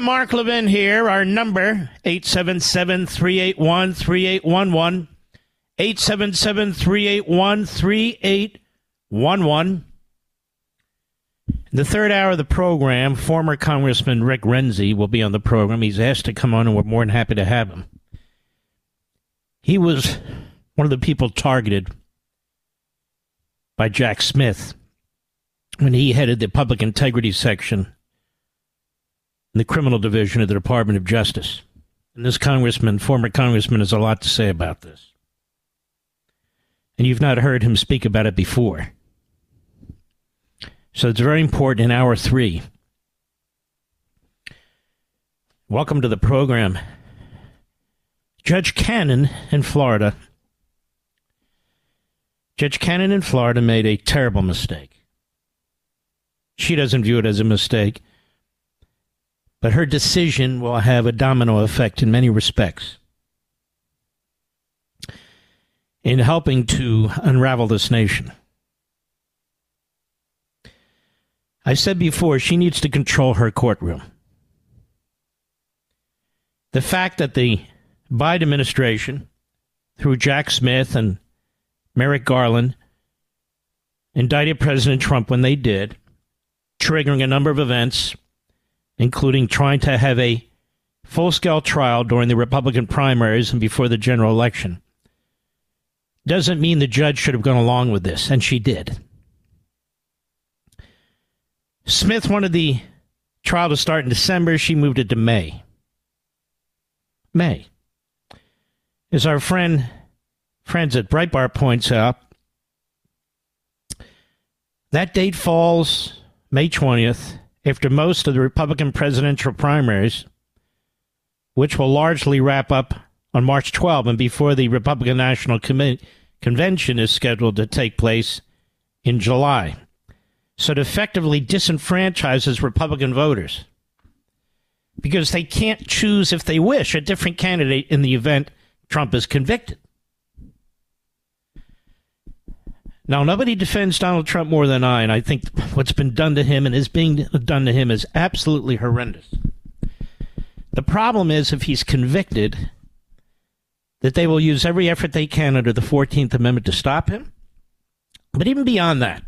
Mark Levin here. Our number, 877-381-3811. 877-381-3811. The third hour of the program, former Congressman Rick Renzi will be on the program. He's asked to come on, and we're more than happy to have him. He was one of the people targeted by Jack Smith when he headed the public integrity section in the criminal division of the Department of Justice. And this congressman, former congressman, has a lot to say about this. And you've not heard him speak about it before. So it's very important in hour three. Welcome to the program. Judge Cannon in Florida. Judge Cannon in Florida made a terrible mistake. She doesn't view it as a mistake but her decision will have a domino effect in many respects in helping to unravel this nation. I said before, she needs to control her courtroom. The fact that the Biden administration, through Jack Smith and Merrick Garland, indicted President Trump when they did, triggering a number of events including trying to have a full scale trial during the Republican primaries and before the general election, doesn't mean the judge should have gone along with this, and she did. Smith wanted the trial to start in December. She moved it to May. May. As our friend friends at Breitbart points out, that date falls May 20th after most of the Republican presidential primaries, which will largely wrap up on March 12 and before the Republican National Convention is scheduled to take place in July. So it effectively disenfranchises Republican voters because they can't choose, if they wish, a different candidate in the event Trump is convicted. Now, nobody defends Donald Trump more than I, and I think what's been done to him and is being done to him is absolutely horrendous. The problem is if he's convicted, that they will use every effort they can under the 14th Amendment to stop him. But even beyond that,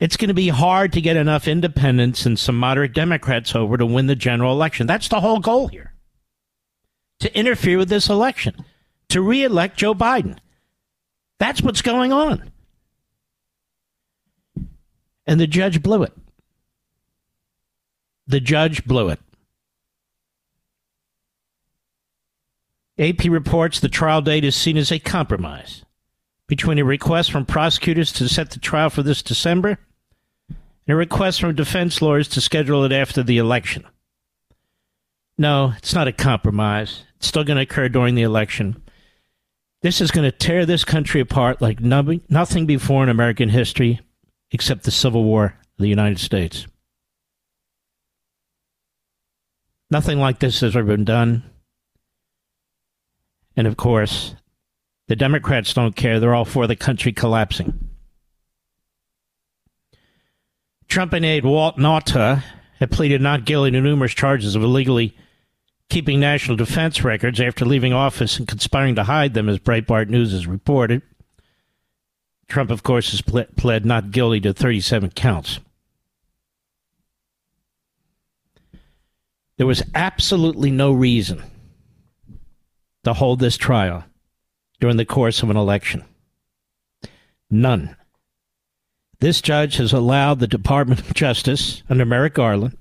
it's going to be hard to get enough independents and some moderate Democrats over to win the general election. That's the whole goal here to interfere with this election, to reelect Joe Biden. That's what's going on. And the judge blew it. The judge blew it. AP reports the trial date is seen as a compromise between a request from prosecutors to set the trial for this December and a request from defense lawyers to schedule it after the election. No, it's not a compromise. It's still going to occur during the election. This is going to tear this country apart like nothing before in American history except the Civil War of the United States. Nothing like this has ever been done. And of course, the Democrats don't care. They're all for the country collapsing. Trump and aide Walt Nauta had pleaded not guilty to numerous charges of illegally keeping national defense records after leaving office and conspiring to hide them, as Breitbart News has reported. Trump, of course, has pled not guilty to 37 counts. There was absolutely no reason to hold this trial during the course of an election. None. This judge has allowed the Department of Justice under Merrick Garland,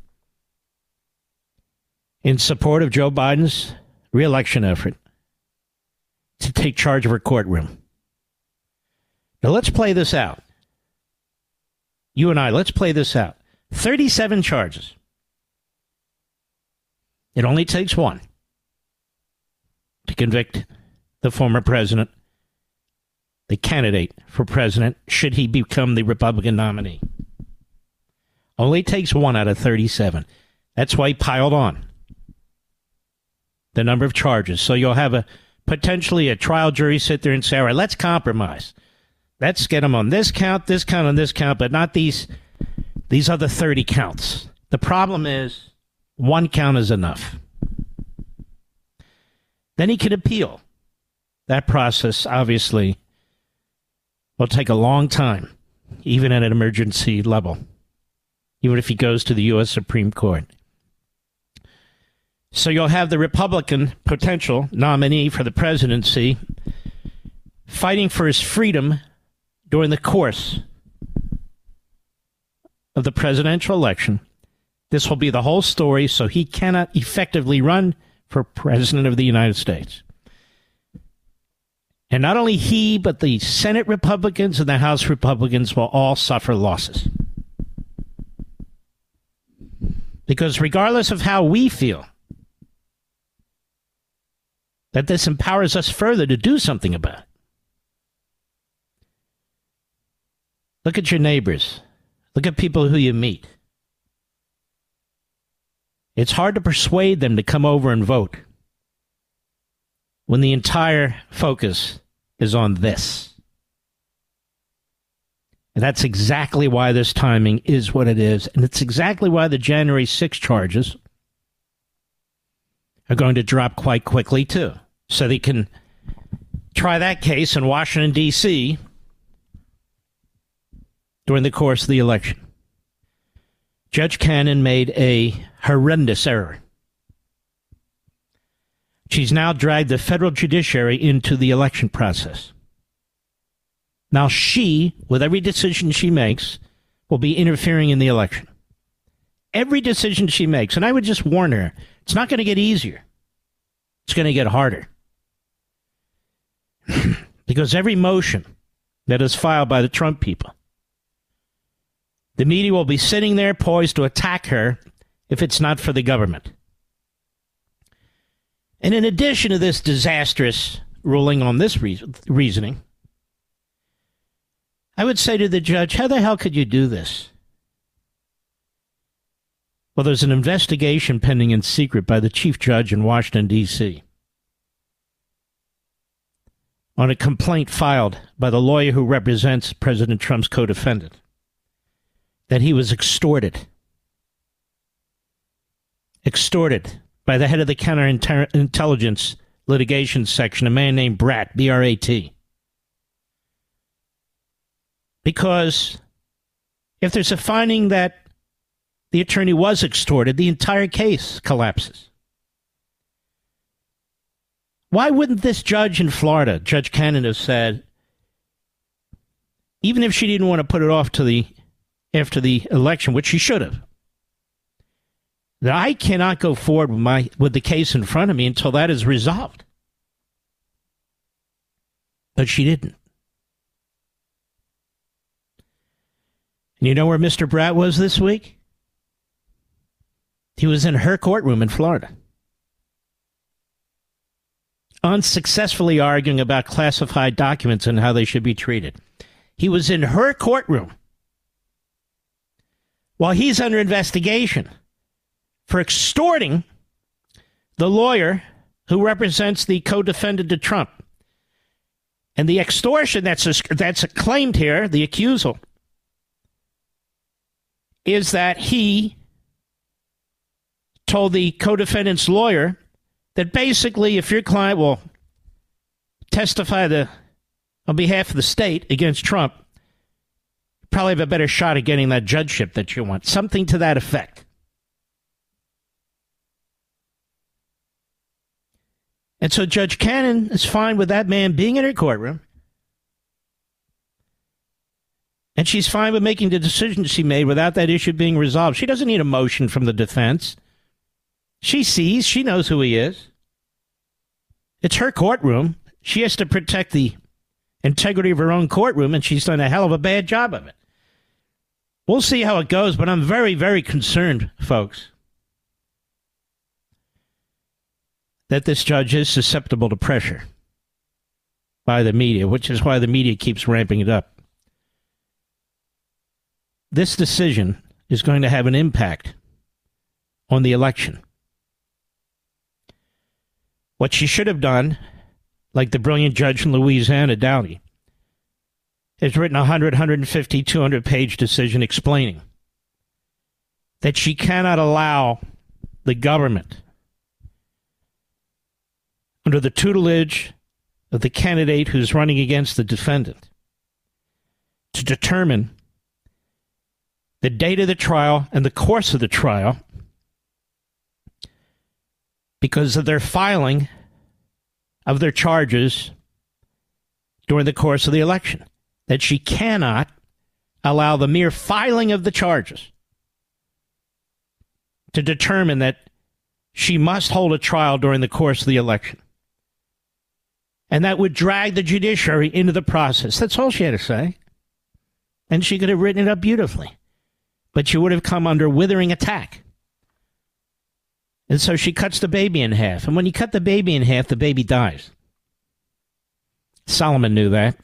in support of Joe Biden's reelection effort, to take charge of her courtroom. Now let's play this out. You and I, let's play this out. 37 charges. It only takes one to convict the former president, the candidate for president, should he become the Republican nominee. Only takes one out of 37. That's why he piled on the number of charges. So you'll have a potentially a trial jury sit there and say, all right, let's compromise. Let's get them on this count, this count, on this count, but not these these other 30 counts. The problem is one count is enough. Then he can appeal. That process, obviously, will take a long time, even at an emergency level, even if he goes to the U.S. Supreme Court. So you'll have the Republican potential nominee for the presidency fighting for his freedom during the course of the presidential election. This will be the whole story, so he cannot effectively run for president of the United States. And not only he, but the Senate Republicans and the House Republicans will all suffer losses. Because regardless of how we feel, that this empowers us further to do something about it. Look at your neighbors. Look at people who you meet. It's hard to persuade them to come over and vote when the entire focus is on this. And that's exactly why this timing is what it is. And it's exactly why the January 6 charges are going to drop quite quickly, too. So they can try that case in Washington, D.C during the course of the election. Judge Cannon made a horrendous error. She's now dragged the federal judiciary into the election process. Now, she, with every decision she makes, will be interfering in the election. Every decision she makes, and I would just warn her, it's not going to get easier. It's going to get harder. Because every motion that is filed by the Trump people the media will be sitting there poised to attack her if it's not for the government. And in addition to this disastrous ruling on this reasoning, I would say to the judge, how the hell could you do this? Well, there's an investigation pending in secret by the chief judge in Washington, D.C. on a complaint filed by the lawyer who represents President Trump's co defendant that he was extorted. Extorted by the head of the counterintelligence litigation section, a man named Brat, B R A T. Because if there's a finding that the attorney was extorted, the entire case collapses. Why wouldn't this judge in Florida, Judge Cannon, have said, even if she didn't want to put it off to the after the election, which she should have. That I cannot go forward with my with the case in front of me until that is resolved. But she didn't. And you know where Mr. Brat was this week? He was in her courtroom in Florida. Unsuccessfully arguing about classified documents and how they should be treated. He was in her courtroom while he's under investigation for extorting the lawyer who represents the co-defendant to Trump. And the extortion that's a, that's claimed here, the accusal, is that he told the co-defendant's lawyer that basically, if your client will testify the, on behalf of the state against Trump, probably have a better shot at getting that judgeship that you want. Something to that effect. And so Judge Cannon is fine with that man being in her courtroom. And she's fine with making the decision she made without that issue being resolved. She doesn't need a motion from the defense. She sees, she knows who he is. It's her courtroom. She has to protect the integrity of her own courtroom, and she's done a hell of a bad job of it. We'll see how it goes, but I'm very, very concerned, folks, that this judge is susceptible to pressure by the media, which is why the media keeps ramping it up. This decision is going to have an impact on the election. What she should have done, like the brilliant judge in Louisiana, Doughty, has written a 100, 150, 200 page decision explaining that she cannot allow the government under the tutelage of the candidate who's running against the defendant to determine the date of the trial and the course of the trial because of their filing of their charges during the course of the election. That she cannot allow the mere filing of the charges to determine that she must hold a trial during the course of the election and that would drag the judiciary into the process. That's all she had to say. And she could have written it up beautifully. But she would have come under withering attack. And so she cuts the baby in half. And when you cut the baby in half, the baby dies. Solomon knew that.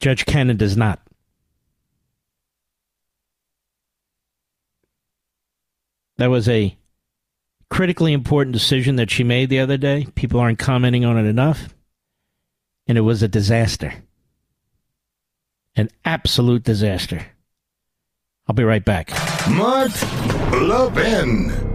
Judge Cannon does not. That was a critically important decision that she made the other day. People aren't commenting on it enough. And it was a disaster. An absolute disaster. I'll be right back. Mark Levin.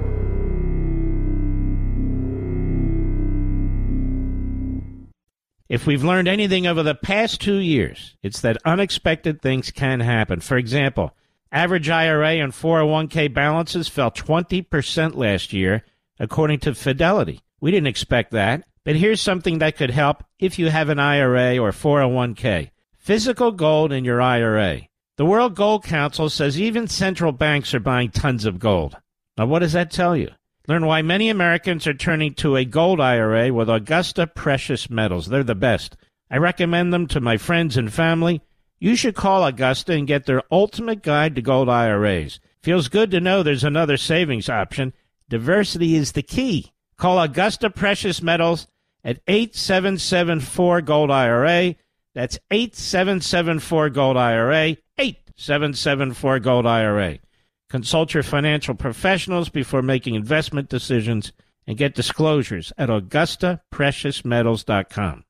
If we've learned anything over the past two years, it's that unexpected things can happen. For example, Average IRA and 401k balances fell 20% last year, according to Fidelity. We didn't expect that, but here's something that could help if you have an IRA or 401k. Physical gold in your IRA. The World Gold Council says even central banks are buying tons of gold. Now, what does that tell you? Learn why many Americans are turning to a gold IRA with Augusta Precious Metals. They're the best. I recommend them to my friends and family you should call Augusta and get their ultimate guide to gold IRAs. Feels good to know there's another savings option. Diversity is the key. Call Augusta Precious Metals at 8774 Gold IRA. That's 8774 Gold IRA. 8774 Gold IRA. Consult your financial professionals before making investment decisions and get disclosures at AugustaPreciousMetals.com.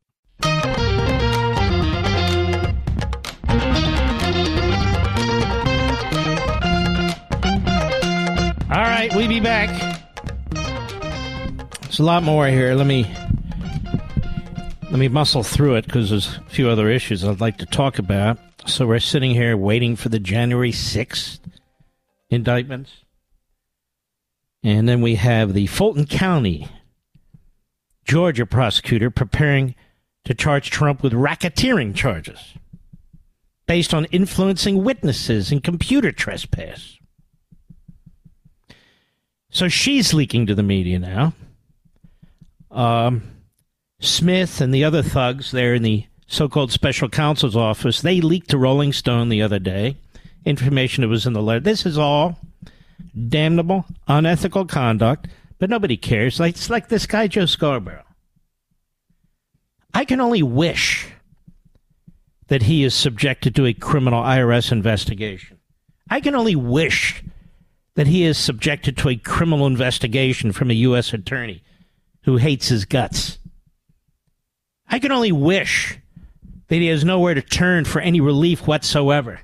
All right, we be back. There's a lot more here. Let me let me muscle through it because there's a few other issues I'd like to talk about. So we're sitting here waiting for the January 6th indictments. And then we have the Fulton County, Georgia prosecutor preparing to charge Trump with racketeering charges based on influencing witnesses and computer trespass. So she's leaking to the media now. Um, Smith and the other thugs there in the so-called special counsel's office, they leaked to Rolling Stone the other day information that was in the letter. This is all damnable, unethical conduct, but nobody cares. Like it's like this guy Joe Scarborough. I can only wish that he is subjected to a criminal IRS investigation. I can only wish that he is subjected to a criminal investigation from a U.S. attorney who hates his guts. I can only wish that he has nowhere to turn for any relief whatsoever.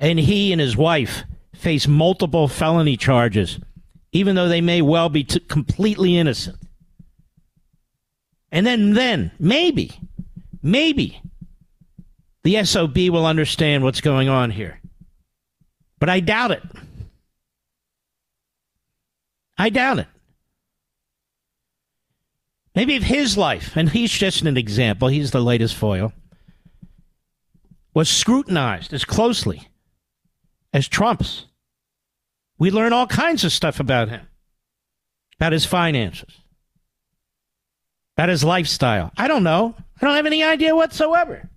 And he and his wife face multiple felony charges, even though they may well be t- completely innocent. And then, then, maybe, maybe the SOB will understand what's going on here. But I doubt it. I doubt it. Maybe if his life, and he's just an example, he's the latest foil, was scrutinized as closely as Trump's, we learn all kinds of stuff about him, about his finances, about his lifestyle. I don't know. I don't have any idea whatsoever.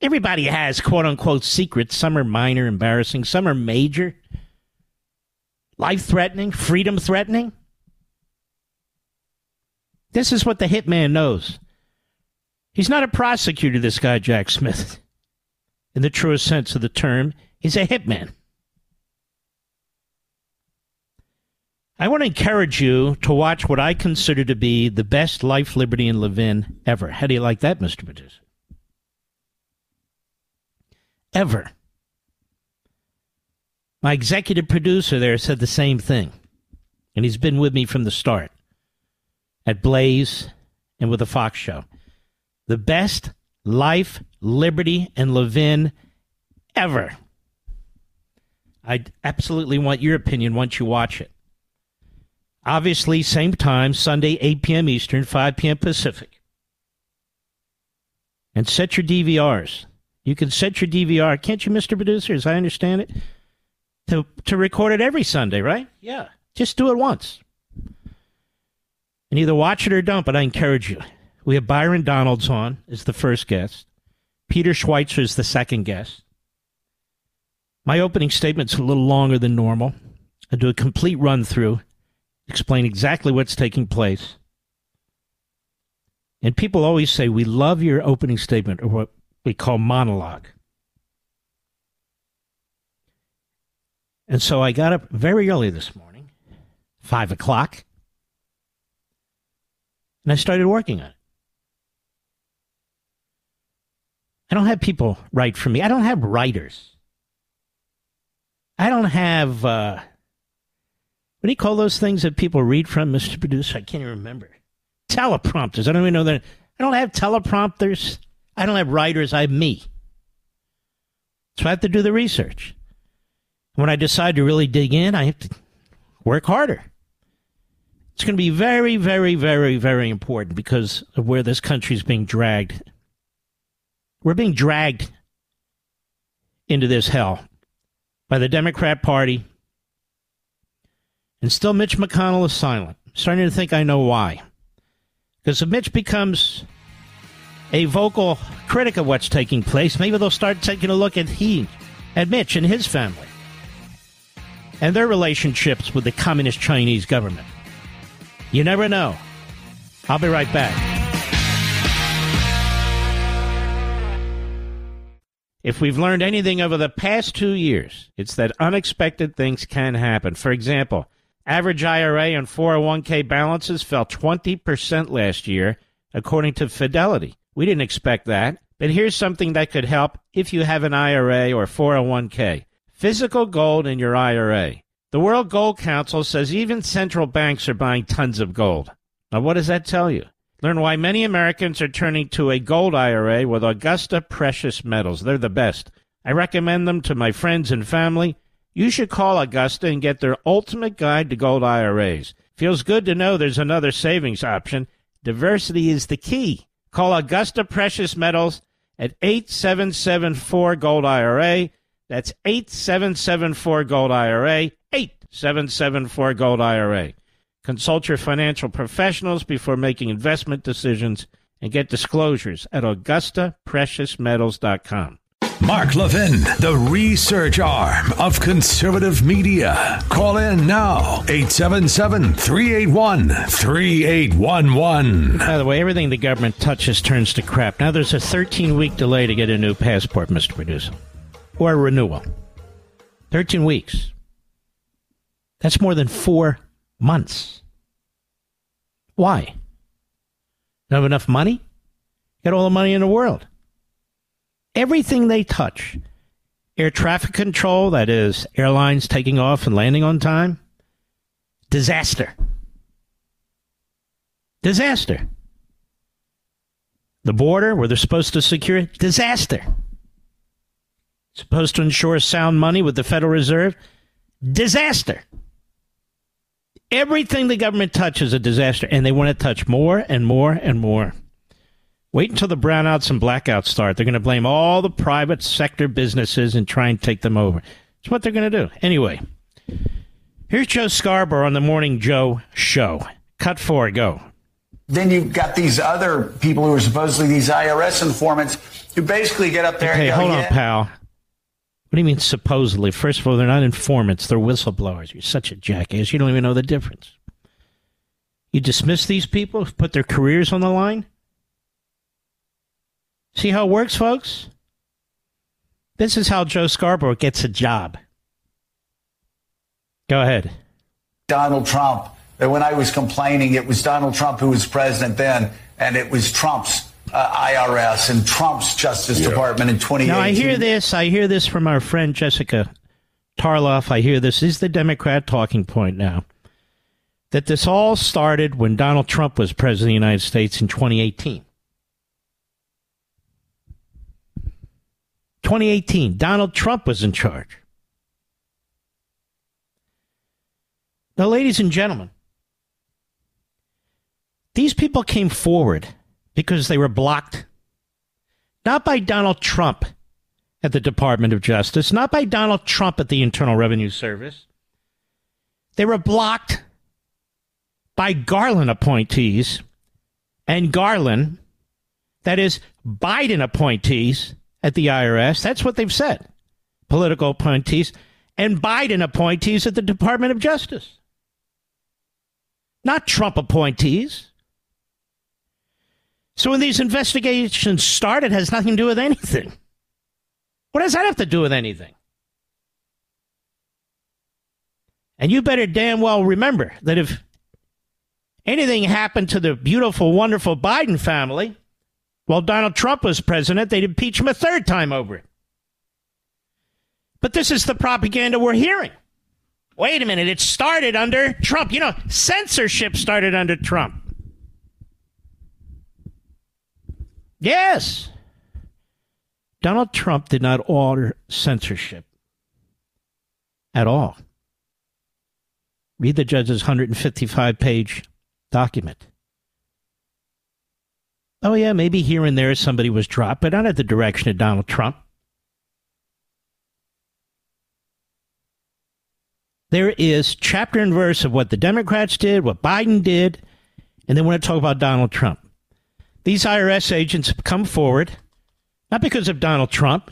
Everybody has quote unquote secrets. Some are minor, embarrassing, some are major, life threatening, freedom threatening. This is what the hitman knows. He's not a prosecutor, this guy, Jack Smith, in the truest sense of the term. He's a hitman. I want to encourage you to watch what I consider to be the best Life, Liberty, and Levin ever. How do you like that, Mr. Producer? Ever. My executive producer there said the same thing, and he's been with me from the start at Blaze and with the Fox show. The best Life, Liberty, and Levin ever. I absolutely want your opinion once you watch it. Obviously, same time, Sunday, 8 p.m. Eastern, 5 p.m. Pacific. And set your DVRs. You can set your DVR, can't you, Mr. Producer, as I understand it? To, to record it every Sunday, right? Yeah. Just do it once. And either watch it or don't, but I encourage you. We have Byron Donalds on as the first guest. Peter Schweizer is the second guest. My opening statement's a little longer than normal. I do a complete run through, explain exactly what's taking place. And people always say, We love your opening statement, or what we call monologue. And so I got up very early this morning, five o'clock, and I started working on it. I don't have people write for me. I don't have writers. I don't have, uh, what do you call those things that people read from, Mr. Producer? I can't even remember. Teleprompters. I don't even know that. I don't have teleprompters. I don't have writers. I have me. So I have to do the research. When I decide to really dig in, I have to work harder. It's going to be very, very, very, very important because of where this country is being dragged. We're being dragged into this hell by the Democrat Party. And still, Mitch McConnell is silent. I'm starting to think I know why. Because if Mitch becomes a vocal critic of what's taking place, maybe they'll start taking a look at he, at Mitch and his family, and their relationships with the communist Chinese government. You never know. I'll be right back. If we've learned anything over the past two years, it's that unexpected things can happen. For example, average IRA and 401k balances fell 20% last year, according to Fidelity. We didn't expect that, but here's something that could help if you have an IRA or 401k physical gold in your IRA. The World Gold Council says even central banks are buying tons of gold. Now, what does that tell you? Learn why many Americans are turning to a gold IRA with Augusta Precious Metals. They're the best. I recommend them to my friends and family. You should call Augusta and get their ultimate guide to gold IRAs. Feels good to know there's another savings option. Diversity is the key. Call Augusta Precious Metals at 8774 Gold IRA. That's 8774 Gold IRA. 8774 Gold IRA. Consult your financial professionals before making investment decisions and get disclosures at AugustaPreciousMetals.com. Mark Levin, the research arm of conservative media. Call in now, 877 381 3811. By the way, everything the government touches turns to crap. Now there's a 13 week delay to get a new passport, Mr. Producer. or a renewal. 13 weeks. That's more than four months. Why? Don't have enough money? Get all the money in the world. Everything they touch, air traffic control, that is, airlines taking off and landing on time, disaster. Disaster. The border, where they're supposed to secure it, disaster. Supposed to ensure sound money with the Federal Reserve, disaster. Everything the government touches is a disaster, and they want to touch more and more and more. Wait until the brownouts and blackouts start. They're going to blame all the private sector businesses and try and take them over. It's what they're going to do. Anyway, here's Joe Scarborough on the Morning Joe show. Cut four, go. Then you've got these other people who are supposedly these IRS informants who basically get up there Okay, and go, hold on, yeah, pal. What do you mean supposedly? First of all, they're not informants, they're whistleblowers. You're such a jackass. You don't even know the difference. You dismiss these people put their careers on the line? See how it works, folks? This is how Joe Scarborough gets a job. Go ahead. Donald Trump. When I was complaining, it was Donald Trump who was president then, and it was Trump's uh, IRS and Trump's Justice Department in 2018. Now, I hear this. I hear this from our friend Jessica Tarlov. I hear this. this is the Democrat talking point now. That this all started when Donald Trump was president of the United States in 2018. 2018, Donald Trump was in charge. Now, ladies and gentlemen, these people came forward because they were blocked not by Donald Trump at the Department of Justice, not by Donald Trump at the Internal Revenue Service. They were blocked by Garland appointees and Garland, that is, Biden appointees at the IRS. That's what they've said. Political appointees and Biden appointees at the Department of Justice. Not Trump appointees. So when these investigations started, it has nothing to do with anything. What does that have to do with anything? And you better damn well remember that if anything happened to the beautiful, wonderful Biden family while Donald Trump was president, they'd impeach him a third time over it. But this is the propaganda we're hearing. Wait a minute, it started under Trump. You know, censorship started under Trump. Yes. Donald Trump did not order censorship at all. Read the judge's 155 page document. Oh, yeah, maybe here and there somebody was dropped, but not at the direction of Donald Trump. There is chapter and verse of what the Democrats did, what Biden did, and they want to talk about Donald Trump. These IRS agents have come forward, not because of Donald Trump,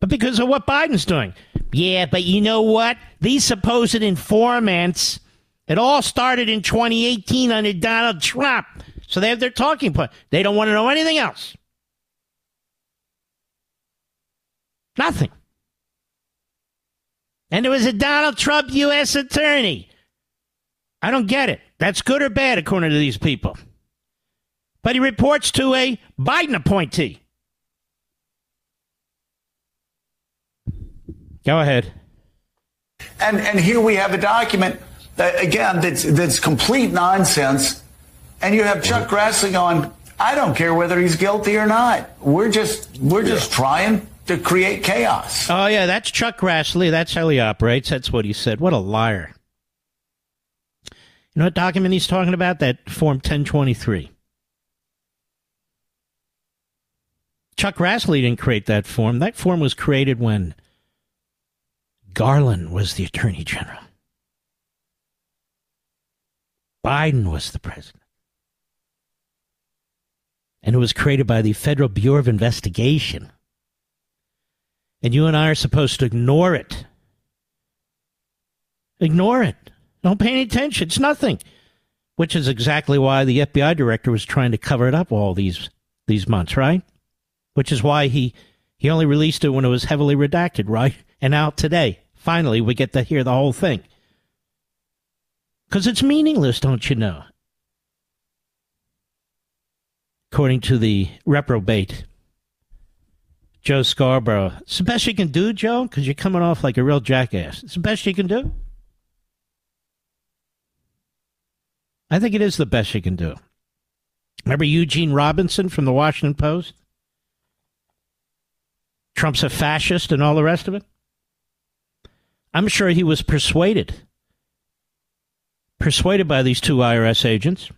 but because of what Biden's doing. Yeah, but you know what? These supposed informants, it all started in 2018 under Donald Trump. So they have their talking point. They don't want to know anything else. Nothing. And there was a Donald Trump U.S. attorney. I don't get it. That's good or bad, according to these people. But he reports to a Biden appointee. Go ahead. And and here we have a document that again that's that's complete nonsense. And you have Chuck Grassley going, I don't care whether he's guilty or not. We're just we're just trying to create chaos. Oh, yeah, that's Chuck Grassley. That's how he operates. That's what he said. What a liar. You know what document he's talking about? That Form 1023. Chuck Grassley didn't create that form. That form was created when Garland was the Attorney General. Biden was the president. And it was created by the Federal Bureau of Investigation. And you and I are supposed to ignore it. Ignore it. Don't pay any attention. It's nothing. Which is exactly why the FBI director was trying to cover it up all these these months, right? Which is why he He only released it when it was heavily redacted, right? And out today. Finally, we get to hear the whole thing. Because it's meaningless, don't you know? According to the reprobate, Joe Scarborough. It's the best you can do, Joe, because you're coming off like a real jackass. It's the best you can do. I think it is the best you can do. Remember Eugene Robinson from the Washington Post? Trump's a fascist and all the rest of it? I'm sure he was persuaded. Persuaded by these two IRS agents.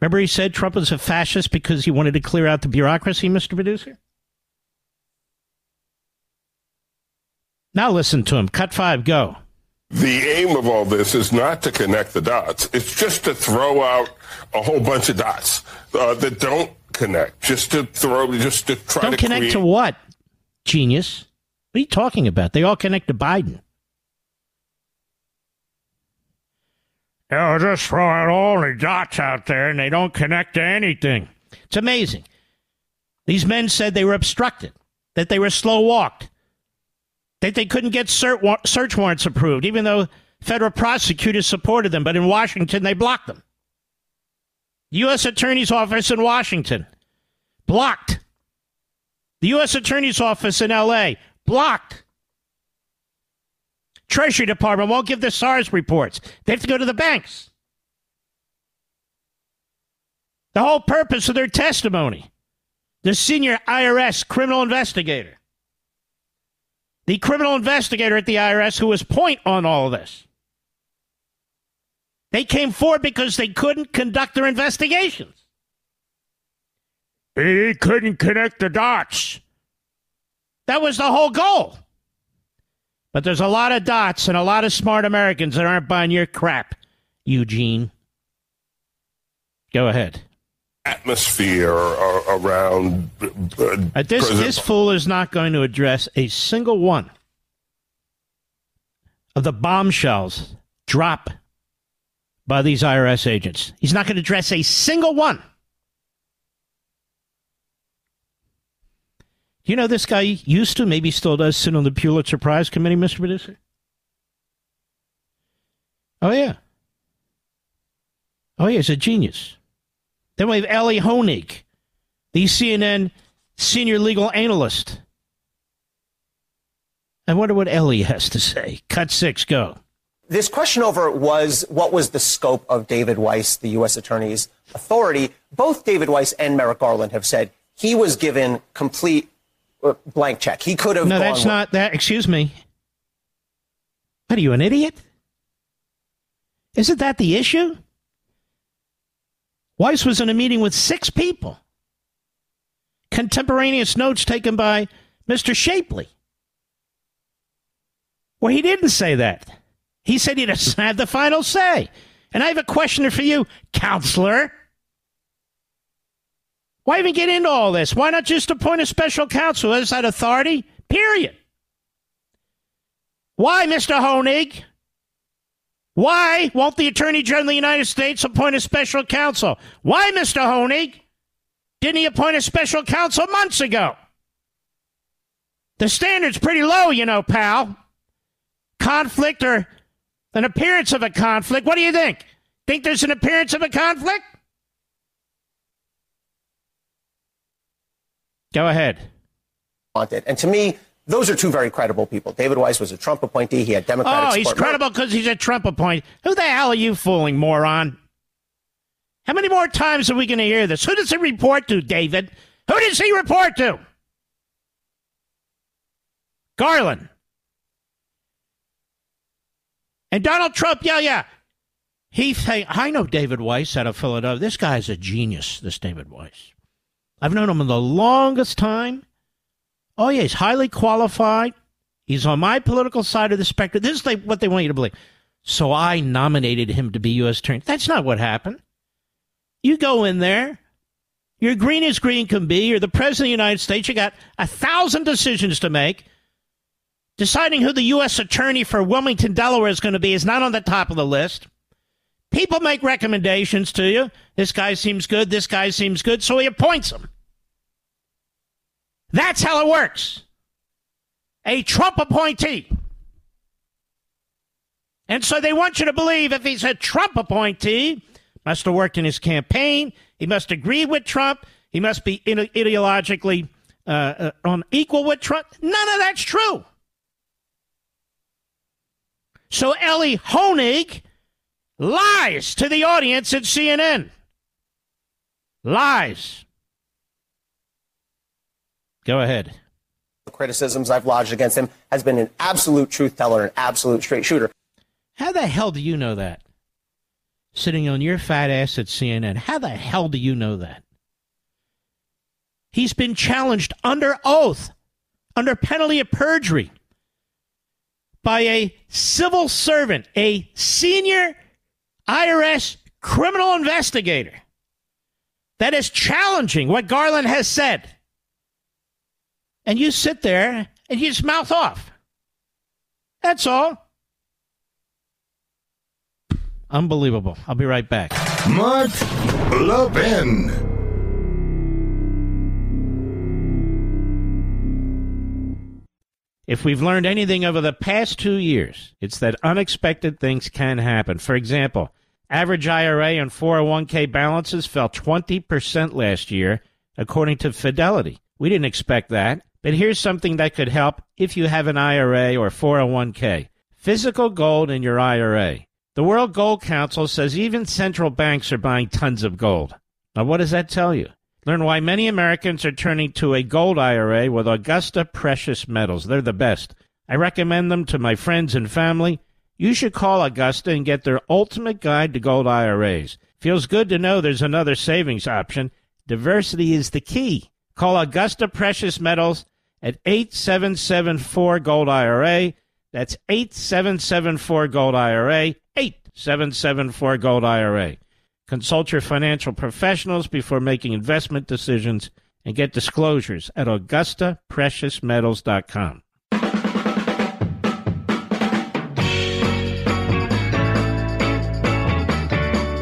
Remember he said Trump was a fascist because he wanted to clear out the bureaucracy, Mr. Producer? Now listen to him. Cut five, go. The aim of all this is not to connect the dots. It's just to throw out a whole bunch of dots uh, that don't connect. Just to throw, just to try don't to connect create- to what? Genius. What are you talking about? They all connect to Biden. They'll just throw out all the dots out there and they don't connect to anything. It's amazing. These men said they were obstructed, that they were slow walked, that they couldn't get search warrants approved, even though federal prosecutors supported them. But in Washington, they blocked them. U.S. Attorney's Office in Washington blocked. The U.S. Attorney's Office in L.A. blocked. Treasury Department won't give the SARs reports. They have to go to the banks. The whole purpose of their testimony. The senior IRS criminal investigator. The criminal investigator at the IRS who was point on all of this. They came forward because they couldn't conduct their investigations. He couldn't connect the dots. That was the whole goal. But there's a lot of dots and a lot of smart Americans that aren't buying your crap, Eugene. Go ahead. atmosphere uh, around uh, this, this fool is not going to address a single one of the bombshells dropped by these IRS agents. He's not going to address a single one. You know, this guy used to, maybe still does, sit on the Pulitzer Prize Committee, Mr. Producer? Oh, yeah. Oh, yeah, he's a genius. Then we have Ellie Honig, the CNN senior legal analyst. I wonder what Ellie has to say. Cut six, go. This question over was what was the scope of David Weiss, the U.S. Attorney's authority. Both David Weiss and Merrick Garland have said he was given complete blank check. He could have No, that's with- not that. Excuse me. What are you, an idiot? Isn't that the issue? Weiss was in a meeting with six people. Contemporaneous notes taken by Mr. Shapley. Well, he didn't say that. He said he doesn't have the final say. And I have a question for you, counselor. Why even get into all this? Why not just appoint a special counsel as that authority? Period. Why, Mr. Honig? Why won't the Attorney General of the United States appoint a special counsel? Why, Mr. Honig? Didn't he appoint a special counsel months ago? The standard's pretty low, you know, pal. Conflict or an appearance of a conflict. What do you think? Think there's an appearance of a conflict? Go ahead. wanted. And to me, those are two very credible people. David Weiss was a Trump appointee. He had Democratic Oh, he's support. credible because he's a Trump appointee. Who the hell are you fooling, moron? How many more times are we going to hear this? Who does he report to, David? Who does he report to? Garland. And Donald Trump, yeah, yeah. He I know David Weiss out of Philadelphia. This guy's a genius, this David Weiss. I've known him the longest time. Oh, yeah, he's highly qualified. He's on my political side of the spectrum. This is what they want you to believe. So I nominated him to be U.S. Attorney. That's not what happened. You go in there. You're green as green can be. You're the president of the United States. You got a thousand decisions to make. Deciding who the U.S. Attorney for Wilmington, Delaware is going to be is not on the top of the list. People make recommendations to you. This guy seems good. This guy seems good. So he appoints him. That's how it works. a Trump appointee. And so they want you to believe if he's a Trump appointee, must have worked in his campaign, he must agree with Trump, he must be ideologically uh, uh, on equal with Trump. None of that's true. So Ellie Honig lies to the audience at CNN. Lies. Go ahead. The criticisms I've lodged against him has been an absolute truth teller, an absolute straight shooter. How the hell do you know that? Sitting on your fat ass at CNN. How the hell do you know that? He's been challenged under oath, under penalty of perjury, by a civil servant, a senior IRS criminal investigator that is challenging what Garland has said. And you sit there and you just mouth off. That's all. Unbelievable. I'll be right back. Mark Levin. If we've learned anything over the past two years, it's that unexpected things can happen. For example, average IRA and 401k balances fell 20% last year, according to Fidelity. We didn't expect that, but here's something that could help if you have an IRA or 401k physical gold in your IRA. The World Gold Council says even central banks are buying tons of gold. Now, what does that tell you? Learn why many Americans are turning to a gold IRA with Augusta Precious Metals. They're the best. I recommend them to my friends and family. You should call Augusta and get their ultimate guide to gold IRAs. Feels good to know there's another savings option. Diversity is the key. Call Augusta Precious Metals at 8774 Gold IRA. That's 8774 Gold IRA. 8774 Gold IRA. Consult your financial professionals before making investment decisions and get disclosures at AugustaPreciousMetals.com.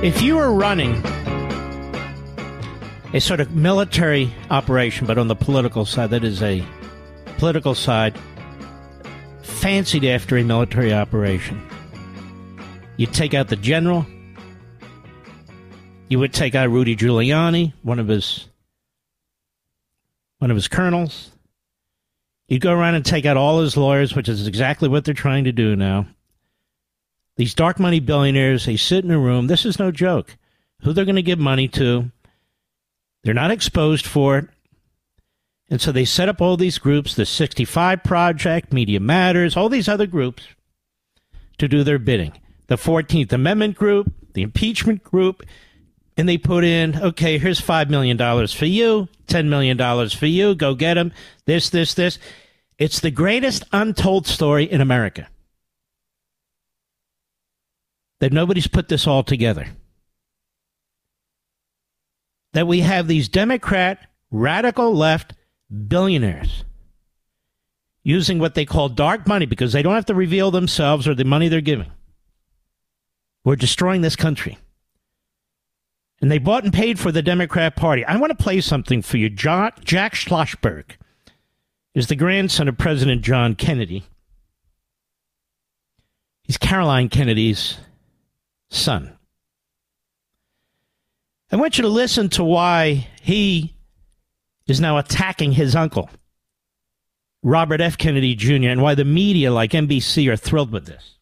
If you were running a sort of military operation, but on the political side, that is a political side fancied after a military operation, you take out the general, you would take out Rudy Giuliani, one of his one of his colonels. You'd go around and take out all his lawyers, which is exactly what they're trying to do now. These dark money billionaires, they sit in a room. This is no joke. Who they're going to give money to. They're not exposed for it. And so they set up all these groups, the 65 Project, Media Matters, all these other groups to do their bidding. The 14th Amendment group, the impeachment group, and they put in, okay, here's $5 million for you, $10 million for you, go get them, this, this, this. It's the greatest untold story in America. That nobody's put this all together. That we have these Democrat, radical left billionaires using what they call dark money because they don't have to reveal themselves or the money they're giving. We're destroying this country and they bought and paid for the Democrat Party. I want to play something for you. Jack, Schlossberg is the grandson of President John Kennedy. He's Caroline Kennedy's son. I want you to listen to why he is now attacking his uncle, Robert F. Kennedy Jr., and why the media like NBC are thrilled with this.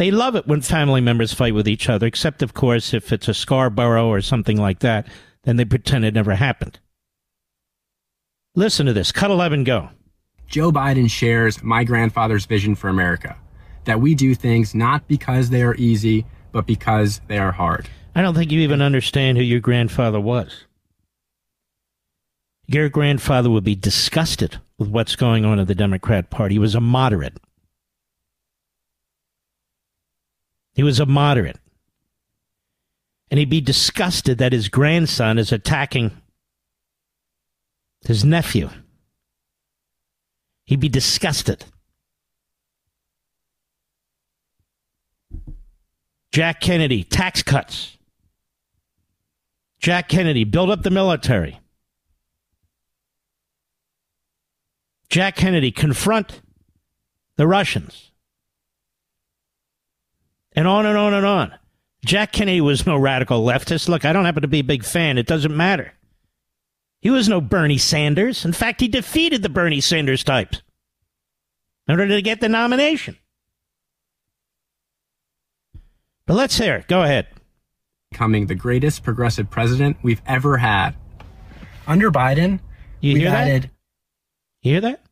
They love it when family members fight with each other, except, of course, if it's a Scarborough or something like that, then they pretend it never happened. Listen to this. Cut 11, go. Joe Biden shares my grandfather's vision for America that we do things not because they are easy, but because they are hard. I don't think you even understand who your grandfather was. Your grandfather would be disgusted with what's going on in the Democrat Party. He was a moderate. He was a moderate. And he'd be disgusted that his grandson is attacking his nephew. He'd be disgusted. Jack Kennedy, tax cuts. Jack Kennedy, build up the military. Jack Kennedy, confront the Russians. And on and on and on. Jack Kennedy was no radical leftist. Look, I don't happen to be a big fan. It doesn't matter. He was no Bernie Sanders. In fact, he defeated the Bernie Sanders types in order to get the nomination. But let's hear it. Go ahead. Becoming the greatest progressive president we've ever had. Under Biden, You we've hear that? added You hear that?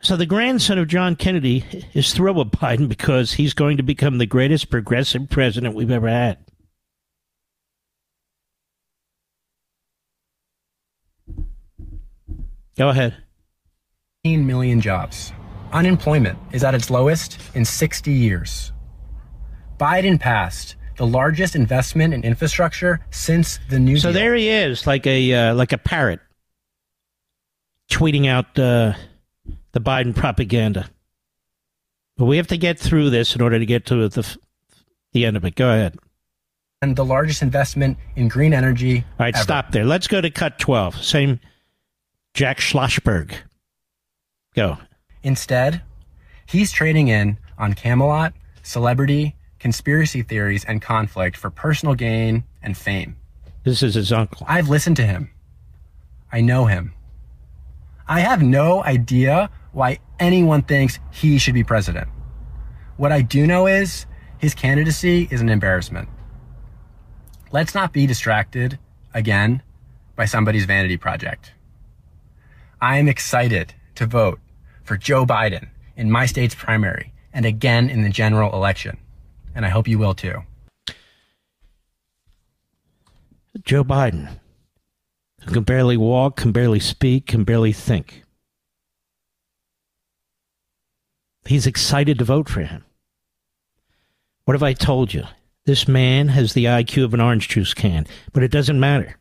So the grandson of John Kennedy is thrilled with Biden because he's going to become the greatest progressive president we've ever had. Go ahead. 15 million jobs. Unemployment is at its lowest in 60 years. Biden passed the largest investment in infrastructure since the New So Deal. there he is, like a uh, like a parrot, tweeting out uh, the Biden propaganda. But we have to get through this in order to get to the the end of it. Go ahead. and the largest investment in green energy. All right, ever. stop there. Let's go to cut 12. Same Jack Schlossberg. Go. Instead, he's trading in on Camelot, celebrity, conspiracy theories, and conflict for personal gain and fame. This is his uncle. I've listened to him. I know him. I have no idea why anyone thinks he should be president. What I do know is his candidacy is an embarrassment. Let's not be distracted again by somebody's vanity project. I am excited to vote for Joe Biden in my state's primary and again in the general election. And I hope you will too. Joe Biden, who can barely walk, can barely speak, can barely think. He's excited to vote for him. What have I told you? This man has the IQ of an orange juice can, but it doesn't matter.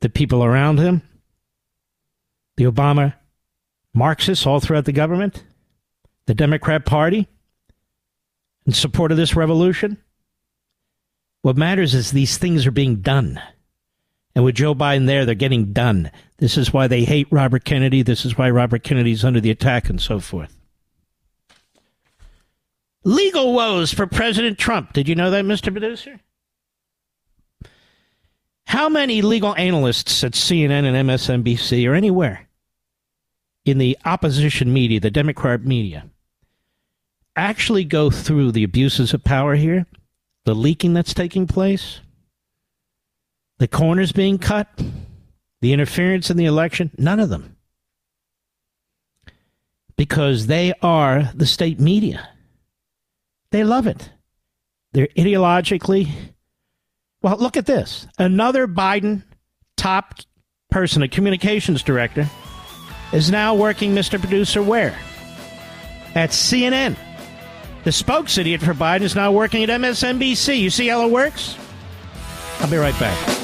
The people around him, the Obama Marxists all throughout the government, the Democrat Party, in support of this revolution, what matters is these things are being done. And with Joe Biden there, they're getting done. This is why they hate Robert Kennedy. This is why Robert Kennedy's under the attack and so forth. Legal woes for President Trump. Did you know that, Mr. Producer? How many legal analysts at CNN and MSNBC or anywhere in the opposition media, the Democrat media, actually go through the abuses of power here? the leaking that's taking place, the corners being cut, the interference in the election, none of them. Because they are the state media. They love it. They're ideologically. Well, look at this. Another Biden top person, a communications director, is now working, Mr. Producer, where? At CNN. The spokes idiot for Biden is now working at MSNBC. You see how it works? I'll be right back.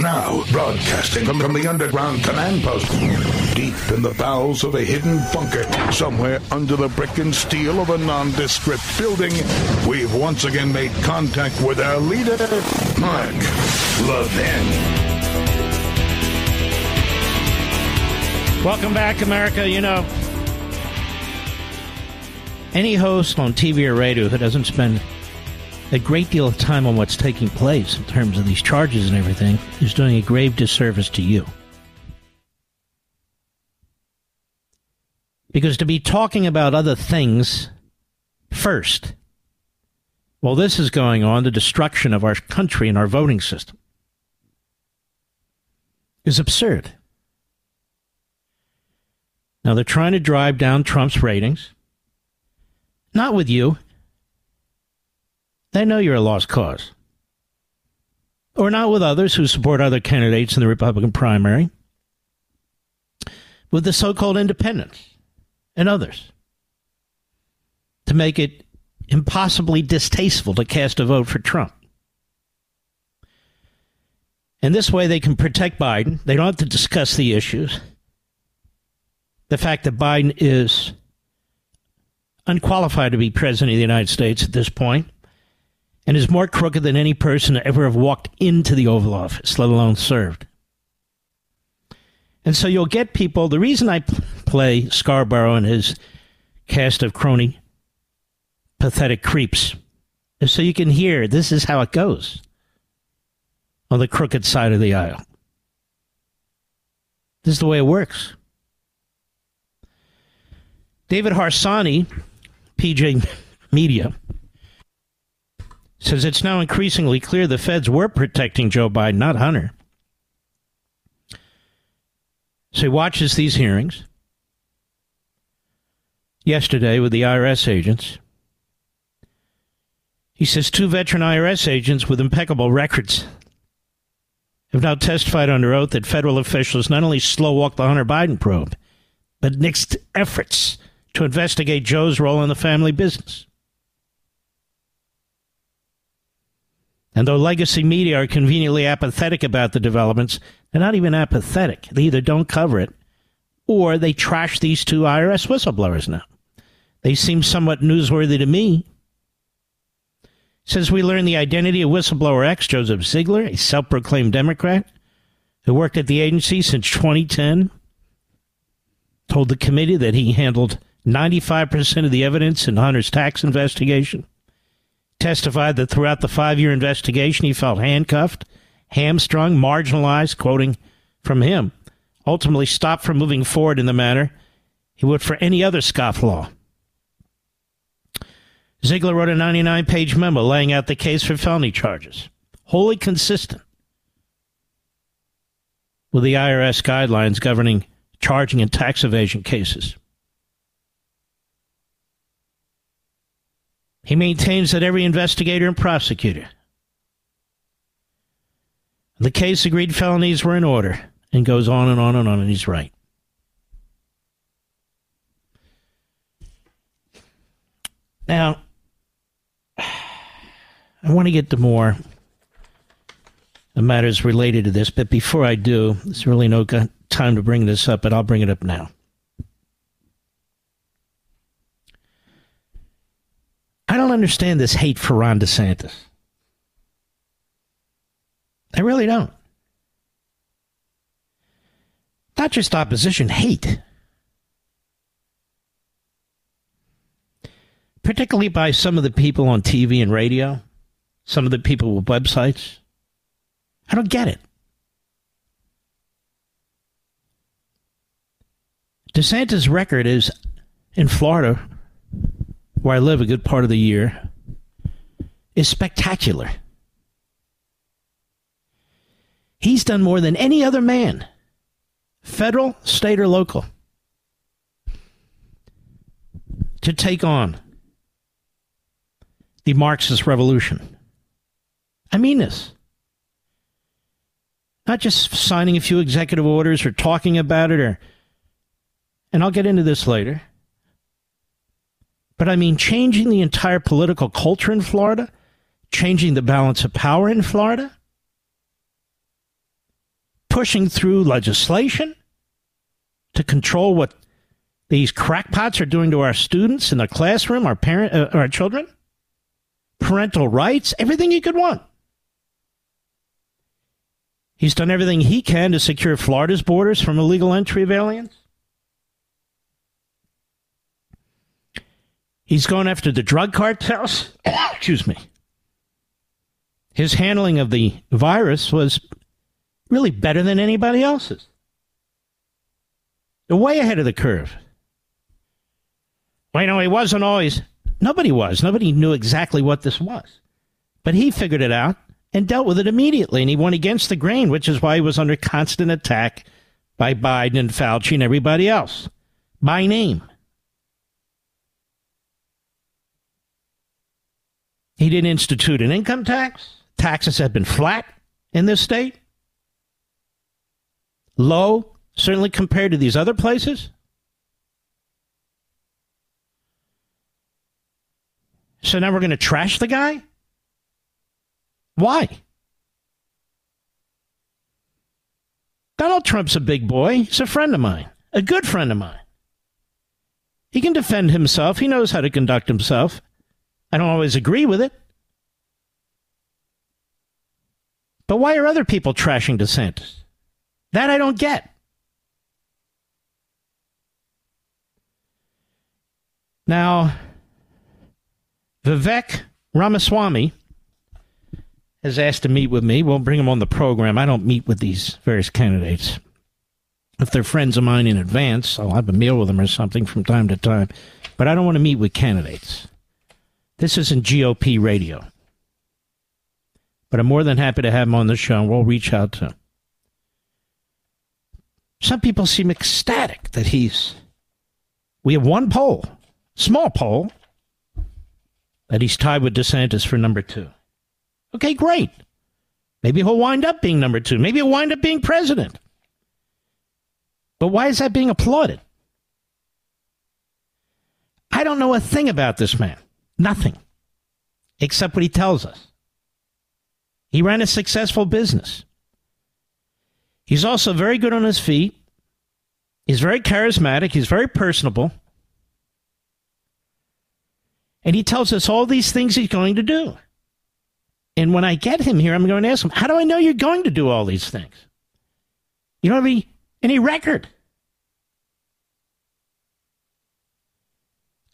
Now, broadcasting from, from the underground command post, deep in the bowels of a hidden bunker, somewhere under the brick and steel of a nondescript building, we've once again made contact with our leader, Mark Levin. Welcome back, America. You know, any host on TV or radio who doesn't spend a great deal of time on what's taking place in terms of these charges and everything is doing a grave disservice to you. Because to be talking about other things first, while this is going on, the destruction of our country and our voting system, is absurd. Now they're trying to drive down Trump's ratings. Not with you. They know you're a lost cause. Or not with others who support other candidates in the Republican primary. With the so called independents and others. to make it impossibly distasteful to cast a vote for Trump. And this way they can protect Biden. They don't have to discuss the issues. The fact that Biden is unqualified to be president of the United States at this point and is more crooked than any person to ever have walked into the Oval Office, let alone served. And so you'll get people. The reason I play Scarborough and his cast of crony, pathetic creeps is so you can hear this is how it goes on the crooked side of the aisle. This is the way it works. David Harsanyi, PJ Media, says it's now increasingly clear the feds were protecting Joe Biden, not Hunter. So he watches these hearings yesterday with the IRS agents. He says two veteran IRS agents with impeccable records have now testified under oath that federal officials not only slow walked the Hunter Biden probe, but nixed efforts to investigate Joe's role in the family business. And though legacy media are conveniently apathetic about the developments, they're not even apathetic. They either don't cover it or they trash these two IRS whistleblowers now. They seem somewhat newsworthy to me. Since we learned the identity of whistleblower X, Joseph Ziegler, a self proclaimed Democrat who worked at the agency since 2010, told the committee that he handled 95% of the evidence in Hunter's tax investigation testified that throughout the five year investigation, he felt handcuffed, hamstrung, marginalized, quoting from him, ultimately stopped from moving forward in the matter he would for any other scofflaw. Ziegler wrote a 99 page memo laying out the case for felony charges, wholly consistent with the IRS guidelines governing charging and tax evasion cases. He maintains that every investigator and prosecutor the case agreed felonies were in order and goes on and on and on, and he's right. Now, I want to get to more matters related to this, but before I do, there's really no time to bring this up, but I'll bring it up now. I don't understand this hate for Ron DeSantis. I really don't. Not just opposition, hate. Particularly by some of the people on TV and radio, some of the people with websites. I don't get it. DeSantis' record is in Florida where I live a good part of the year, is spectacular. He's done more than any other man, federal, state, or local, to take on the Marxist revolution. I mean this. Not just signing a few executive orders or talking about it or and I'll get into this later. But I mean, changing the entire political culture in Florida, changing the balance of power in Florida, pushing through legislation to control what these crackpots are doing to our students in the classroom, our parent, uh, our children, parental rights, everything you could want. He's done everything he can to secure Florida's borders from illegal entry of aliens. He's going after the drug cartels. Excuse me. His handling of the virus was really better than anybody else's. They're way ahead of the curve. Well, you know, he wasn't always. Nobody was. Nobody knew exactly what this was. But he figured it out and dealt with it immediately. And he went against the grain, which is why he was under constant attack by Biden and Fauci and everybody else by name. He didn't institute an income tax. Taxes have been flat in this state. Low, certainly compared to these other places. So now we're going to trash the guy? Why? Donald Trump's a big boy. He's a friend of mine, a good friend of mine. He can defend himself. He knows how to conduct himself. I don't always agree with it. But why are other people trashing DeSantis? That I don't get. Now, Vivek Ramaswamy has asked to meet with me. We'll bring him on the program. I don't meet with these various candidates. If they're friends of mine in advance, I'll have a meal with them or something from time to time. But I don't want to meet with candidates. This isn't GOP radio. But I'm more than happy to have him on the show, and we'll reach out to him. Some people seem ecstatic that he's. We have one poll, small poll, that he's tied with DeSantis for number two. Okay, great. Maybe he'll wind up being number two. Maybe he'll wind up being president. But why is that being applauded? I don't know a thing about this man. Nothing. Except what he tells us. He ran a successful business. He's also very good on his feet. He's very charismatic. He's very personable. And he tells us all these things he's going to do. And when I get him here, I'm going to ask him, How do I know you're going to do all these things? You don't have any, any record.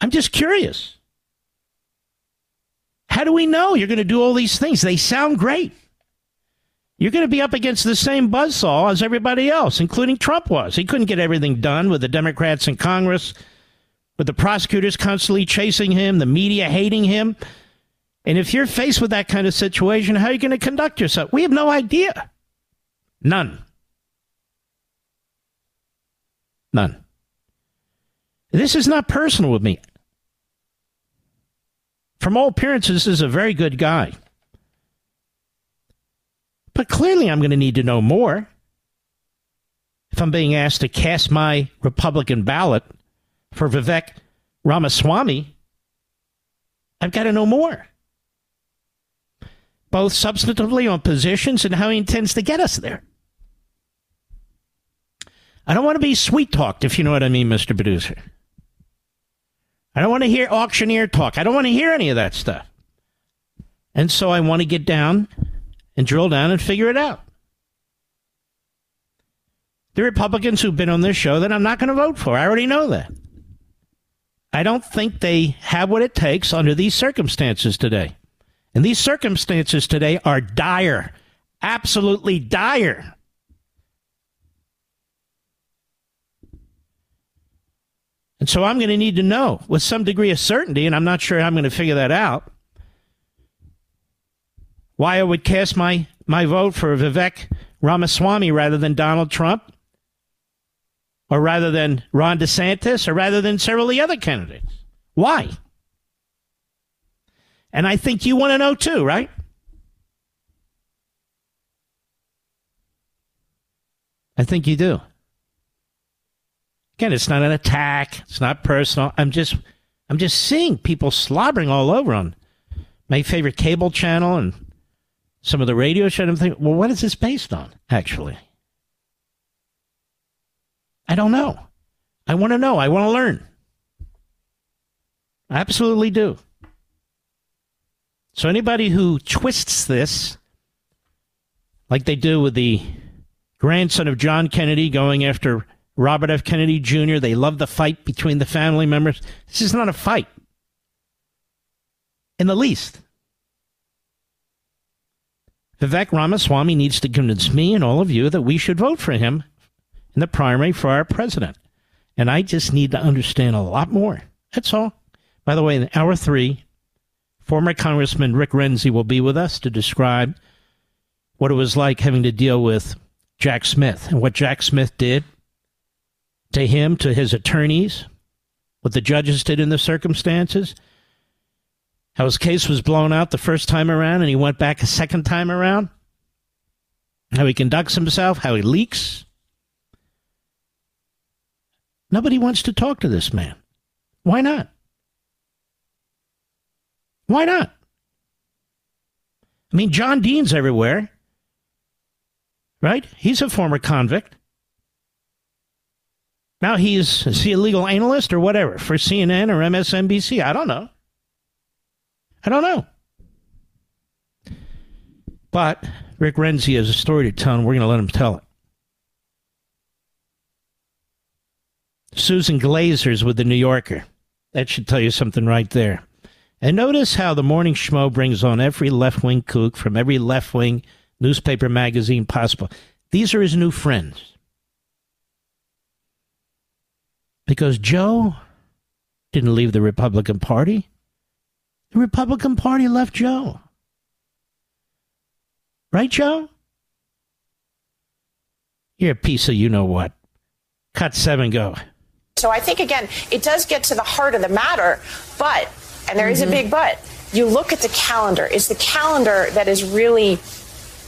I'm just curious. How do we know you're going to do all these things? They sound great. You're going to be up against the same buzzsaw as everybody else, including Trump was. He couldn't get everything done with the Democrats in Congress, with the prosecutors constantly chasing him, the media hating him. And if you're faced with that kind of situation, how are you going to conduct yourself? We have no idea. None. None. This is not personal with me. From all appearances, is a very good guy. But clearly, I'm going to need to know more. If I'm being asked to cast my Republican ballot for Vivek Ramaswamy, I've got to know more both substantively on positions and how he intends to get us there. I don't want to be sweet talked, if you know what I mean, Mr. Producer. I don't want to hear auctioneer talk. I don't want to hear any of that stuff. And so I want to get down and drill down and figure it out. The Republicans who've been on this show that I'm not going to vote for, I already know that. I don't think they have what it takes under these circumstances today. And these circumstances today are dire, absolutely dire. And so I'm going to need to know with some degree of certainty, and I'm not sure I'm going to figure that out, why I would cast my, my vote for Vivek Ramaswamy rather than Donald Trump, or rather than Ron DeSantis, or rather than several of the other candidates. Why? And I think you want to know too, right? I think you do. Again, it's not an attack. It's not personal. I'm just I'm just seeing people slobbering all over on my favorite cable channel and some of the radio show. I'm thinking, well, what is this based on, actually? I don't know. I want to know. I want to learn. I absolutely do. So anybody who twists this, like they do with the grandson of John Kennedy going after Robert F. Kennedy Jr., they love the fight between the family members. This is not a fight in the least. Vivek Ramaswamy needs to convince me and all of you that we should vote for him in the primary for our president. And I just need to understand a lot more. That's all. By the way, in hour three, Former Congressman Rick Renzi will be with us to describe what it was like having to deal with Jack Smith and what Jack Smith did to him, to his attorneys, what the judges did in the circumstances, how his case was blown out the first time around and he went back a second time around, how he conducts himself, how he leaks. Nobody wants to talk to this man. Why not? Why not? I mean, John Dean's everywhere, right? He's a former convict. Now he's is he a legal analyst or whatever for CNN or MSNBC? I don't know. I don't know. But Rick Renzi has a story to tell, and we're going to let him tell it. Susan Glasser's with the New Yorker. That should tell you something right there. And notice how the morning schmo brings on every left wing kook from every left wing newspaper magazine possible. These are his new friends. Because Joe didn't leave the Republican Party. The Republican Party left Joe. Right, Joe? You're a piece of you know what. Cut seven, go. So I think, again, it does get to the heart of the matter, but, and there is mm-hmm. a big but, you look at the calendar. It's the calendar that is really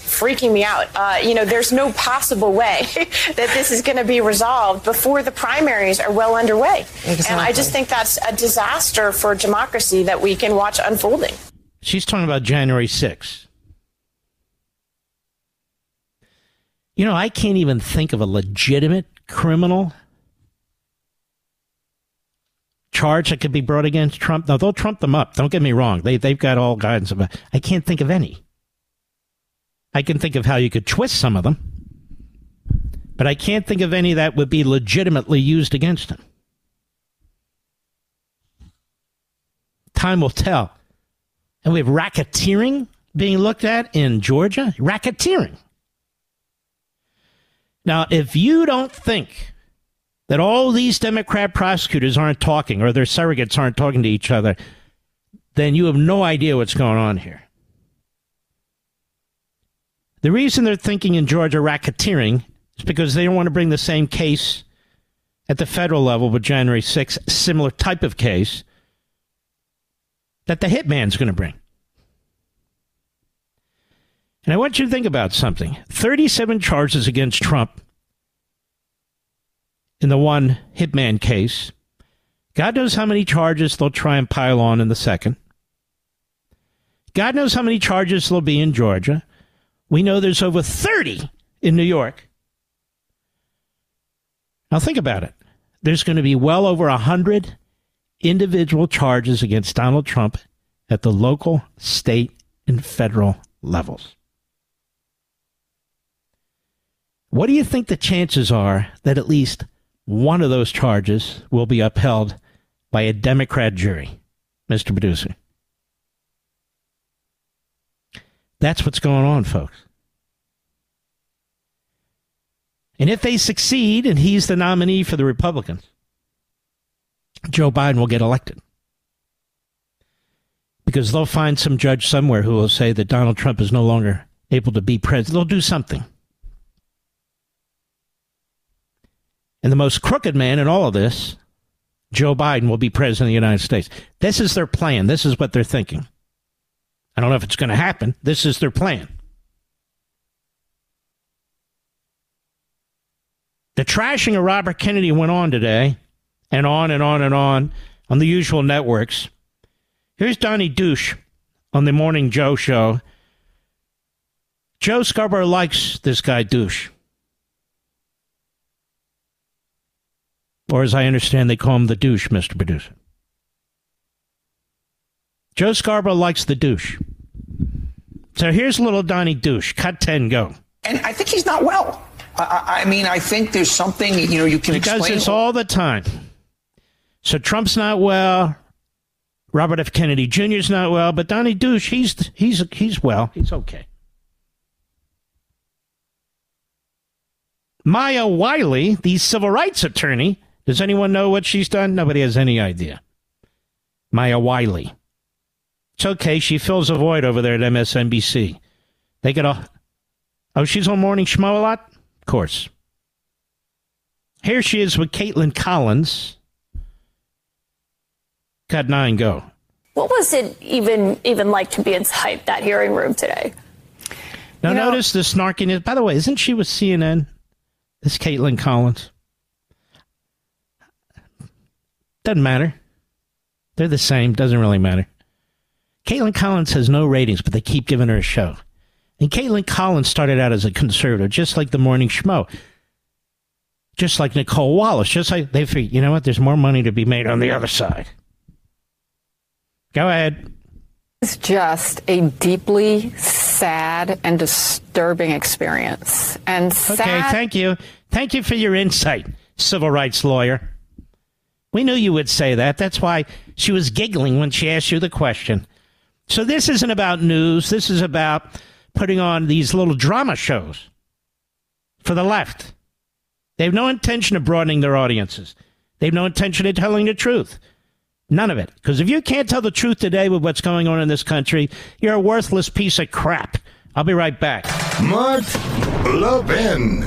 freaking me out. Uh, you know, there's no possible way that this is going to be resolved before the primaries are well underway. Exactly. And I just think that's a disaster for democracy that we can watch unfolding. She's talking about January 6th. You know, I can't even think of a legitimate criminal charge that could be brought against Trump. Now, they'll trump them up. Don't get me wrong. They, they've got all guidance about I can't think of any. I can think of how you could twist some of them, but I can't think of any that would be legitimately used against him. Time will tell. And we have racketeering being looked at in Georgia. Racketeering. Now, if you don't think that all these Democrat prosecutors aren't talking or their surrogates aren't talking to each other, then you have no idea what's going on here. The reason they're thinking in Georgia racketeering is because they don't want to bring the same case at the federal level with January 6th, similar type of case that the hitman's going to bring. And I want you to think about something 37 charges against Trump in the one hitman case. God knows how many charges they'll try and pile on in the second. God knows how many charges there'll be in Georgia. We know there's over 30 in New York. Now think about it. There's going to be well over 100 individual charges against Donald Trump at the local, state, and federal levels. What do you think the chances are that at least one of those charges will be upheld by a Democrat jury, Mr. Producer. That's what's going on, folks. And if they succeed and he's the nominee for the Republicans, Joe Biden will get elected. Because they'll find some judge somewhere who will say that Donald Trump is no longer able to be president. They'll do something. And the most crooked man in all of this, Joe Biden, will be president of the United States. This is their plan. This is what they're thinking. I don't know if it's going to happen. This is their plan. The trashing of Robert Kennedy went on today, and on and on and on on the usual networks. Here's Donnie Douche on the Morning Joe show. Joe Scarborough likes this guy Douche. Or as I understand, they call him the douche, Mr. Producer. Joe Scarborough likes the douche. So here's little Donnie douche. Cut 10, go. And I think he's not well. I, I mean, I think there's something, you know, you can he explain. He does this all the time. So Trump's not well. Robert F. Kennedy Jr.'s not well, but Donnie Douche, he's he's he's well. He's okay. Maya Wiley, the civil rights attorney, does anyone know what she's done? Nobody has any idea. Maya Wiley. It's okay. She fills a void over there at MSNBC. They get a. Oh, she's on Morning Schmo a lot? Of course. Here she is with Kaitlan Collins. Cut nine, go. What was it even even like to be inside that hearing room today? Now, you notice know, the snarkiness. By the way, isn't she with CNN? This Kaitlan Collins. Doesn't matter. They're the same. Doesn't really matter. Kaitlan Collins has no ratings, but they keep giving her a show. And Kaitlan Collins started out as a conservative, just like the Morning Schmo. Just like Nicolle Wallace, just like they figured, you know what, there's more money to be made on the other side. Go ahead. It's just a deeply sad and disturbing experience. And sad. Okay, thank you. Thank you for your insight, civil rights lawyer. We knew you would say that. That's why she was giggling when she asked you the question. So this isn't about news. This is about putting on these little drama shows for the left. They have no intention of broadening their audiences. They have no intention of telling the truth. None of it. Because if you can't tell the truth today with what's going on in this country, you're a worthless piece of crap. I'll be right back. Mark Levin.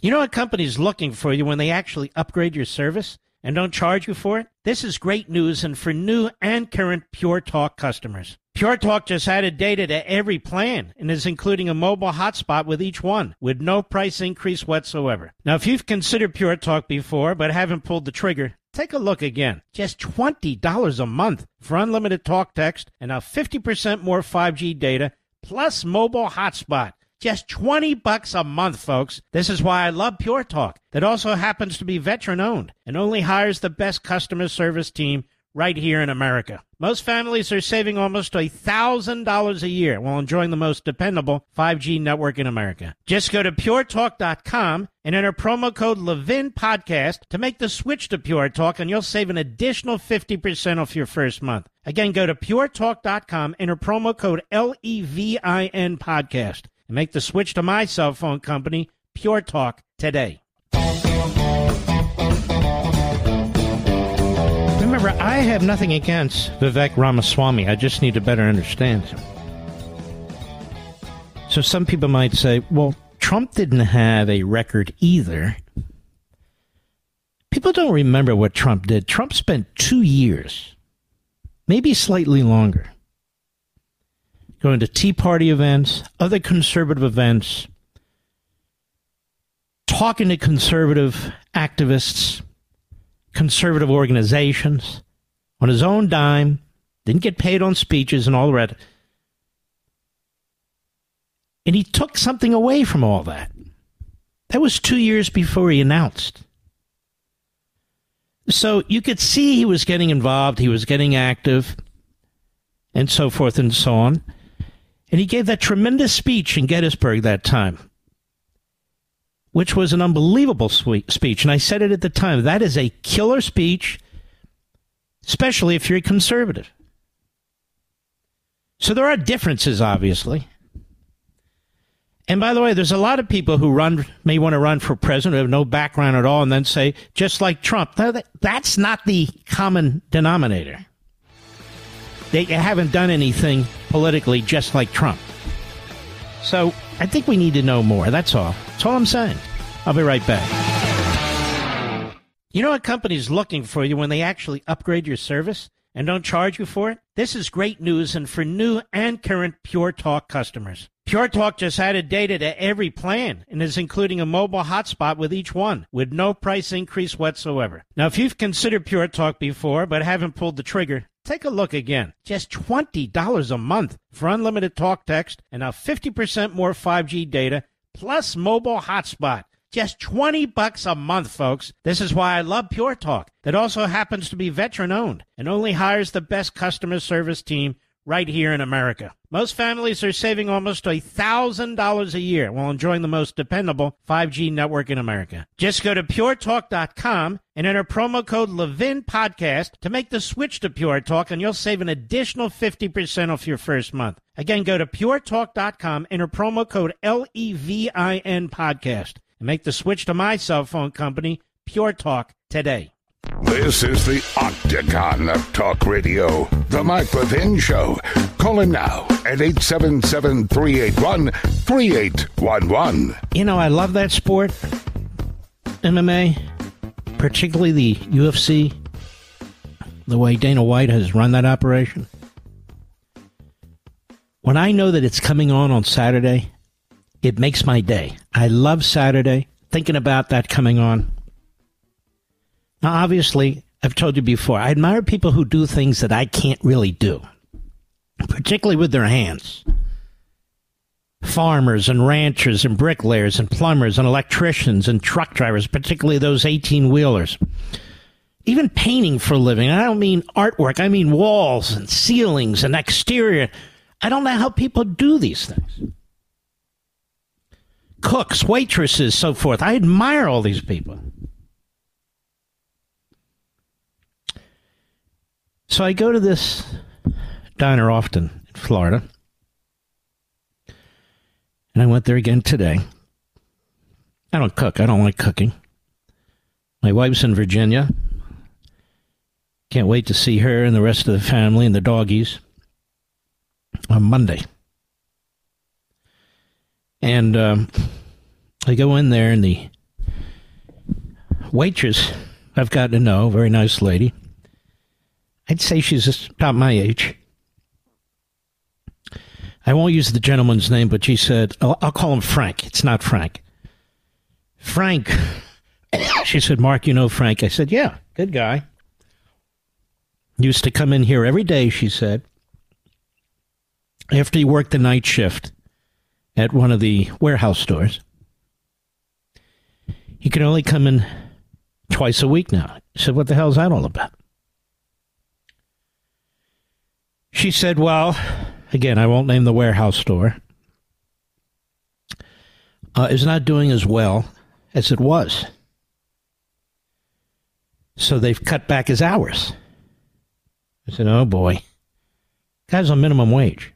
You know what company's looking for you when they actually upgrade your service and don't charge you for it? This is great news and for new and current Pure Talk customers. Pure Talk just added data to every plan and is including a mobile hotspot with each one with no price increase whatsoever. Now, if you've considered Pure Talk before but haven't pulled the trigger, take a look again. Just $20 a month for unlimited talk text and now 50% more 5G data plus mobile hotspot. Just 20 bucks a month, folks. This is why I love Pure Talk. That also happens to be veteran owned and only hires the best customer service team right here in America. Most families are saving almost $1,000 a year while enjoying the most dependable 5G network in America. Just go to puretalk.com and enter promo code Levin Podcast to make the switch to Pure Talk, and you'll save an additional 50% off your first month. Again, go to puretalk.com, enter promo code L E V I N Podcast, and make the switch to my cell phone company, Pure Talk, today. Remember, I have nothing against Vivek Ramaswamy. I just need to better understand him. So some people might say, well, Trump didn't have a record either. People don't remember what Trump did. Trump spent two years, maybe slightly longer, going to Tea Party events, other conservative events, talking to conservative activists, conservative organizations on his own dime, didn't get paid on speeches and all rest. And he took something away from all that. That was two years before he announced. So you could see he was getting involved, he was getting active, and so forth and so on. And he gave that tremendous speech in Gettysburg that time, which was an unbelievable speech. And I said it at the time that is a killer speech, especially if you're a conservative. So there are differences, obviously. And by the way, there's a lot of people who run may want to run for president who have no background at all, and then say just like Trump. That's not the common denominator. They haven't done anything politically just like Trump. So I think we need to know more. That's all. That's all I'm saying. I'll be right back. You know what company's looking for you when they actually upgrade your service and don't charge you for it? This is great news and for new and current Pure Talk customers. Pure Talk just added data to every plan and is including a mobile hotspot with each one with no price increase whatsoever. Now, if you've considered Pure Talk before but haven't pulled the trigger, take a look again. Just $20 a month for unlimited talk text and now 50% more 5G data plus mobile hotspot. Just 20 bucks a month, folks. This is why I love Pure Talk. That also happens to be veteran owned and only hires the best customer service team right here in America. Most families are saving almost $1,000 a year while enjoying the most dependable 5G network in America. Just go to puretalk.com and enter promo code Levin Podcast to make the switch to Pure Talk, and you'll save an additional 50% off your first month. Again, go to puretalk.com, enter promo code L E V I N Podcast, and make the switch to my cell phone company, Pure Talk, today. This is the Octagon of Talk Radio, the Mike Levin Show. Call him now at 877 381 3811. You know, I love that sport, MMA, particularly the UFC, the way Dana White has run that operation. When I know that it's coming on on Saturday, it makes my day. I love Saturday, thinking about that coming on Now, obviously, I've told you before, I admire people who do things that I can't really do, particularly with their hands. Farmers and ranchers and bricklayers and plumbers and electricians and truck drivers, particularly those 18 wheelers. Even painting for a living. I don't mean artwork, I mean walls and ceilings and exterior. I don't know how people do these things. Cooks, waitresses, so forth. I admire all these people. So I go to this diner often in Florida. And I went there again today. I don't cook. I don't like cooking. My wife's in Virginia. Can't wait to see her and the rest of the family and the doggies on Monday. And um, I go in there, and the waitress I've gotten to know, very nice lady, I'd say she's about my age. I won't use the gentleman's name, but she said, I'll, I'll call him Frank. It's not Frank. Frank. she said, Mark, you know Frank. I said, yeah, good guy. Used to come in here every day, she said. After he worked the night shift at one of the warehouse stores, he could only come in twice a week now. I said, What the hell is that all about? She said, Well, again, I won't name the warehouse store, uh, is not doing as well as it was. So they've cut back his hours. I said, Oh boy. Guy's on minimum wage.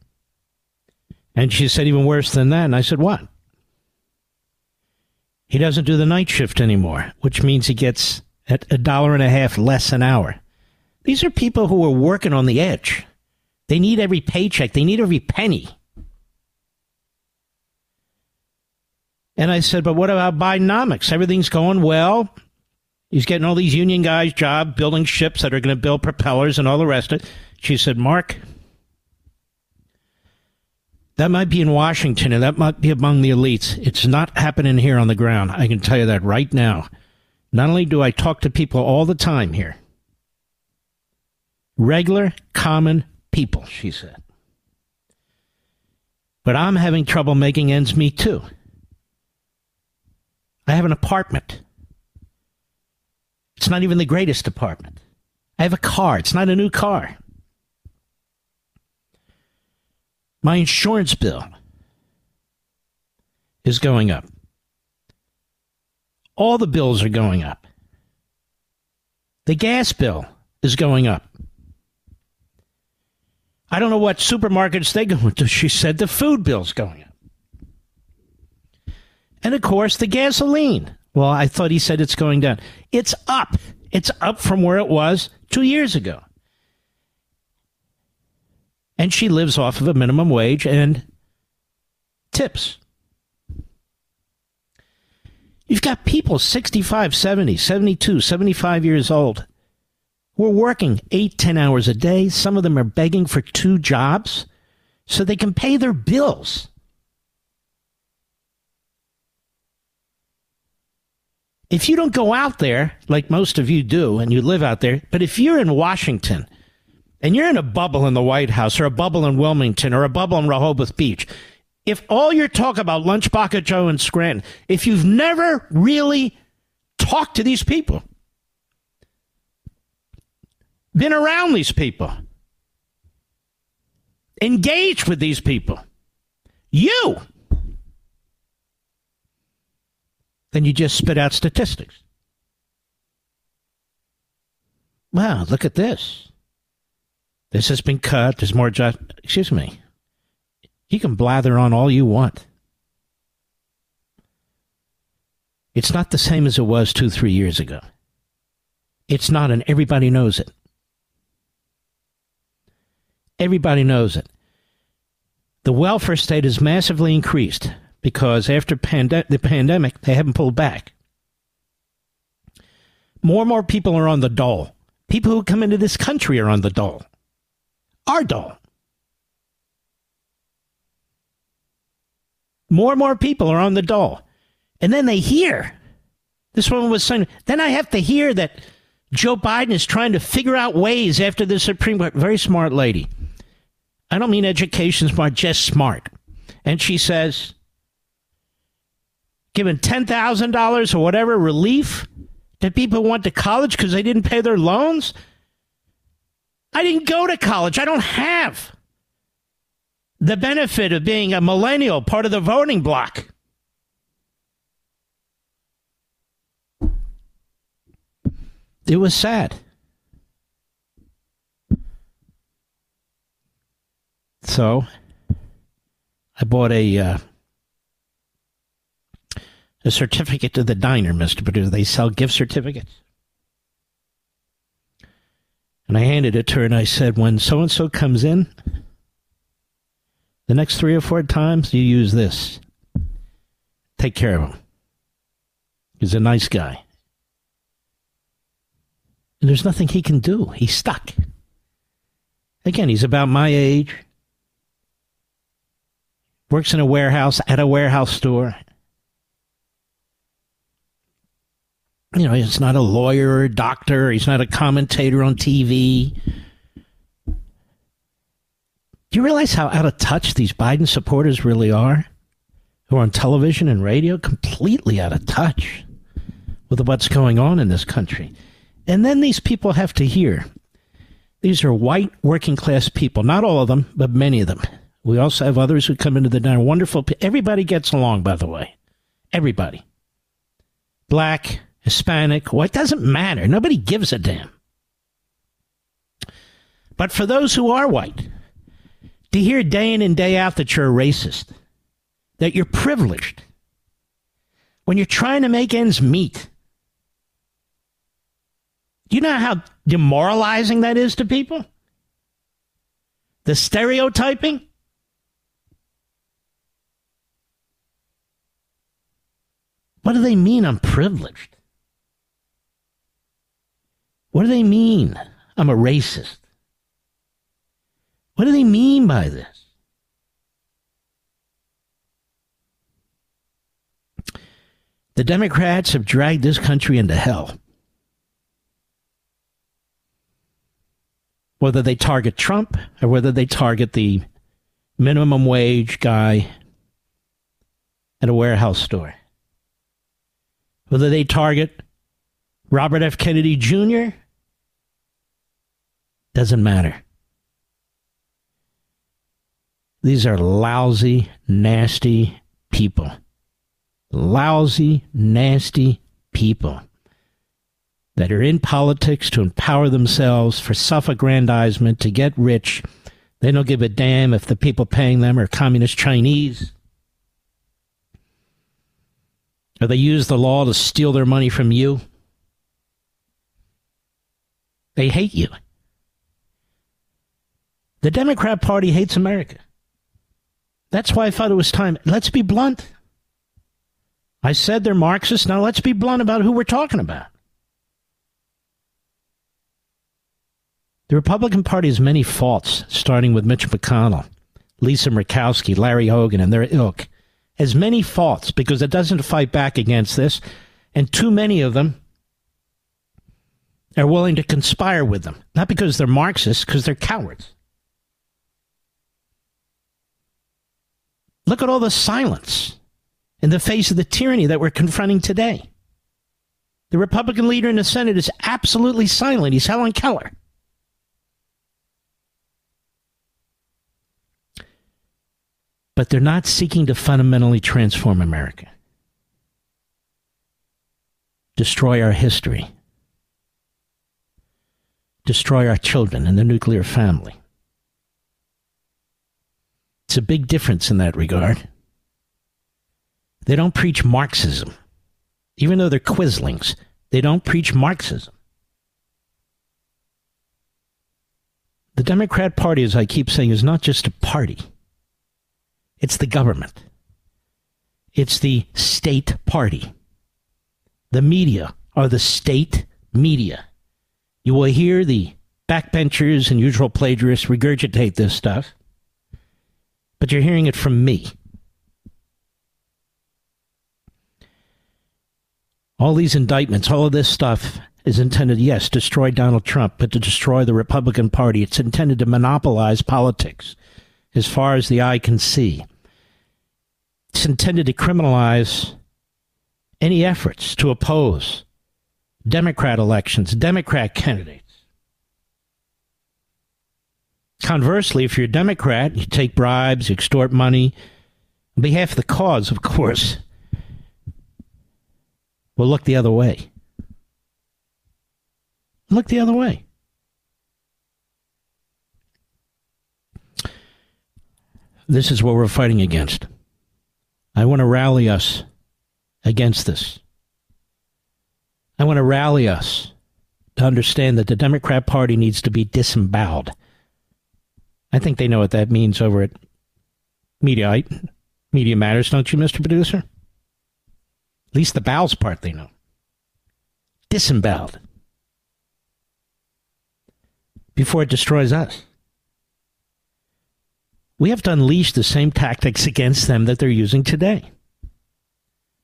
And she said, Even worse than that. And I said, What? He doesn't do the night shift anymore, which means he gets at a dollar and a half less an hour. These are people who are working on the edge. They need every paycheck, they need every penny. And I said, but what about Bidenomics? Everything's going well. He's getting all these union guys job building ships that are going to build propellers and all the rest of it. She said, Mark, that might be in Washington and that might be among the elites. It's not happening here on the ground. I can tell you that right now. Not only do I talk to people all the time here, regular, common people, she said. But I'm having trouble making ends meet too. I have an apartment. It's not even the greatest apartment. I have a car. It's not a new car. My insurance bill is going up. All the bills are going up. The gas bill is going up. I don't know what supermarkets they go to. She said the food bill's going up. And of course, the gasoline. Well, I thought he said it's going down. It's up. It's up from where it was two years ago. And she lives off of a minimum wage and tips. You've got people 65, 70, 72, 75 years old who are working eight, ten hours a day. Some of them are begging for two jobs so they can pay their bills. If you don't go out there, like most of you do, and you live out there, but if you're in Washington and you're in a bubble in the White House or a bubble in Wilmington or a bubble in Rehoboth Beach, if all you're talking about Lunchbucket Joe and Scranton, if you've never really talked to these people, been around these people, engaged with these people, you, then you just spit out statistics. Wow, look at this. This has been cut. There's more jobs. Excuse me. You can blather on all you want. It's not the same as it was two, three years ago. It's not, and everybody knows it. Everybody knows it. The welfare state has massively increased because after the pandemic, they haven't pulled back. More and more people are on the dole. People who come into this country are on the dole. Our dole. More and more people are on the dole. And then they hear. This woman was saying, then I have to hear that Joe Biden is trying to figure out ways after the Supreme Court. Very smart lady. I don't mean education smart, just smart. And she says, giving $10,000 or whatever relief to people went to college because they didn't pay their loans. I didn't go to college. I don't have the benefit of being a millennial, part of the voting bloc. It was sad. So I bought a uh, a certificate to the diner, Mister Producer. They sell gift certificates, and I handed it to her, and I said, "When so and so comes in, the next three or four times you use this. Take care of him. He's a nice guy." And there's nothing he can do. He's stuck. Again, he's about my age. Works in a warehouse, at a warehouse store. You know, he's not a lawyer or a doctor. He's not a commentator on TV. Do you realize how out of touch these Biden supporters really are? Who are on television and radio? Completely out of touch with what's going on in this country. And then these people have to hear these are white working class people, not all of them, but many of them. We also have others who come into the diner. Wonderful. Everybody gets along, by the way. Everybody. Black, Hispanic, white, doesn't matter. Nobody gives a damn. But for those who are white, to hear day in and day out that you're a racist, that you're privileged, when you're trying to make ends meet, do you know how demoralizing that is to people? The stereotyping? What do they mean I'm privileged? What do they mean I'm a racist? What do they mean by this? The Democrats have dragged this country into hell. whether they target Trump or whether they target the minimum wage guy at a warehouse store, whether they target Robert F. Kennedy Jr., doesn't matter. These are lousy, nasty people. Lousy, nasty people that are in politics to empower themselves for self aggrandizement, to get rich. They don't give a damn if the people paying them are communist Chinese. Or they use the law to steal their money from you. They hate you. The Democrat Party hates America. That's why I thought it was time. Let's be blunt. I said they're Marxists. Now let's be blunt about who we're talking about. The Republican Party has many faults, starting with Mitch McConnell, Lisa Murkowski, Larry Hogan, and their ilk. Has many faults because it doesn't fight back against this, and too many of them are willing to conspire with them. Not because they're Marxists, because they're cowards. Look at all the silence in the face of the tyranny that we're confronting today. The Republican leader in the Senate is absolutely silent. He's Helen Keller. But they're not seeking to fundamentally transform America, destroy our history, destroy our children and the nuclear family. It's a big difference in that regard. They don't preach Marxism. Even though they're quislings, they don't preach Marxism. The Democrat Party, as I keep saying, is not just a party. It's the government. It's the state party. The media are the state media. You will hear the backbenchers and usual plagiarists regurgitate this stuff, but you're hearing it from me. All these indictments, all of this stuff is intended—yes—to destroy Donald Trump, but to destroy the Republican Party. It's intended to monopolize politics as far as the eye can see. It's intended to criminalize any efforts to oppose Democrat elections, Democrat candidates. Conversely, if you're a Democrat, you take bribes, you extort money on behalf of the cause, of course, will look the other way. Look the other way. This is what we're fighting against. I want to rally us against this. I want to rally us to understand that the Democrat Party needs to be disemboweled. I think they know what that means over at Mediaite. Media Matters, don't you, Mr. Producer? At least the bowels part they know. Disemboweled. Before it destroys us. We have to unleash the same tactics against them that they're using today.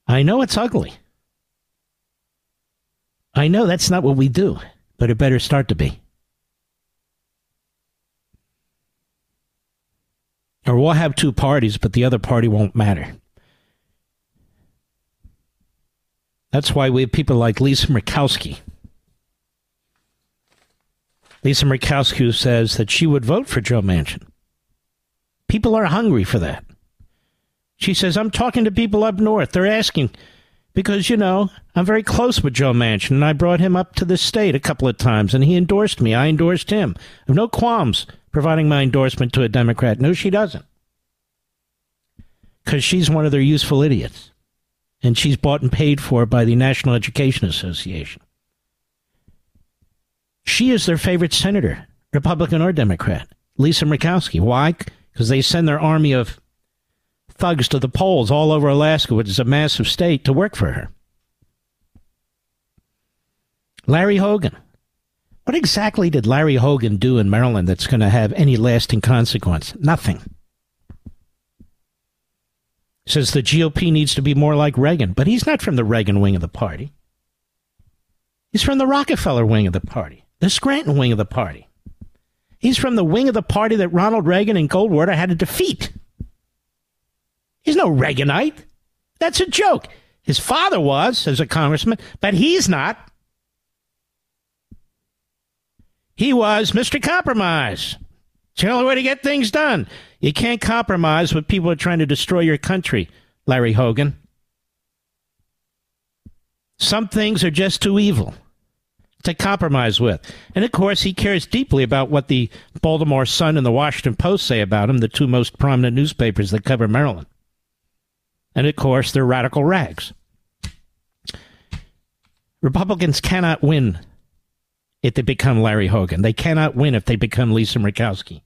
I know it's ugly. I know that's not what we do, but it better start to be. Or we'll have two parties, but the other party won't matter. That's why we have people like Lisa Murkowski. Lisa Murkowski says that she would vote for Joe Manchin. People are hungry for that. She says, I'm talking to people up north. They're asking, because, you know, I'm very close with Joe Manchin, and I brought him up to the state a couple of times, and he endorsed me. I endorsed him. I have no qualms providing my endorsement to a Democrat. No, she doesn't. Because she's one of their useful idiots. And she's bought and paid for by the National Education Association. She is their favorite senator, Republican or Democrat, Lisa Murkowski. Why? Because they send their army of thugs to the polls all over Alaska, which is a massive state, to work for her. Larry Hogan. What exactly did Larry Hogan do in Maryland that's going to have any lasting consequence? Nothing. Says the GOP needs to be more like Reagan, but he's not from the Reagan wing of the party. He's from the Rockefeller wing of the party, the Scranton wing of the party. He's from the wing of the party that Ronald Reagan and Goldwater had to defeat. He's no Reaganite. That's a joke. His father was as a congressman, but he's not. He was Mr. Compromise. It's the only way to get things done. You can't compromise with people who are trying to destroy your country, Larry Hogan. Some things are just too evil to compromise with. And of course, he cares deeply about what the Baltimore Sun and the Washington Post say about him, the two most prominent newspapers that cover Maryland. And of course, they're radical rags. Republicans cannot win if they become Larry Hogan. They cannot win if they become Lisa Murkowski.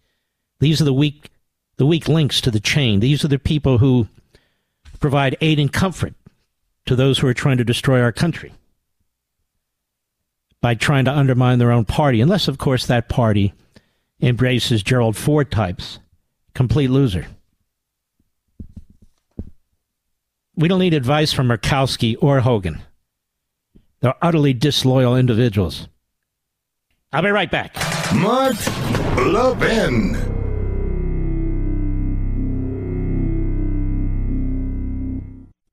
These are the weak, the weak links to the chain. These are the people who provide aid and comfort to those who are trying to destroy our country by trying to undermine their own party, unless, of course, that party embraces Gerald Ford types. Complete loser. We don't need advice from Murkowski or Hogan. They're utterly disloyal individuals. I'll be right back. Mark Levin.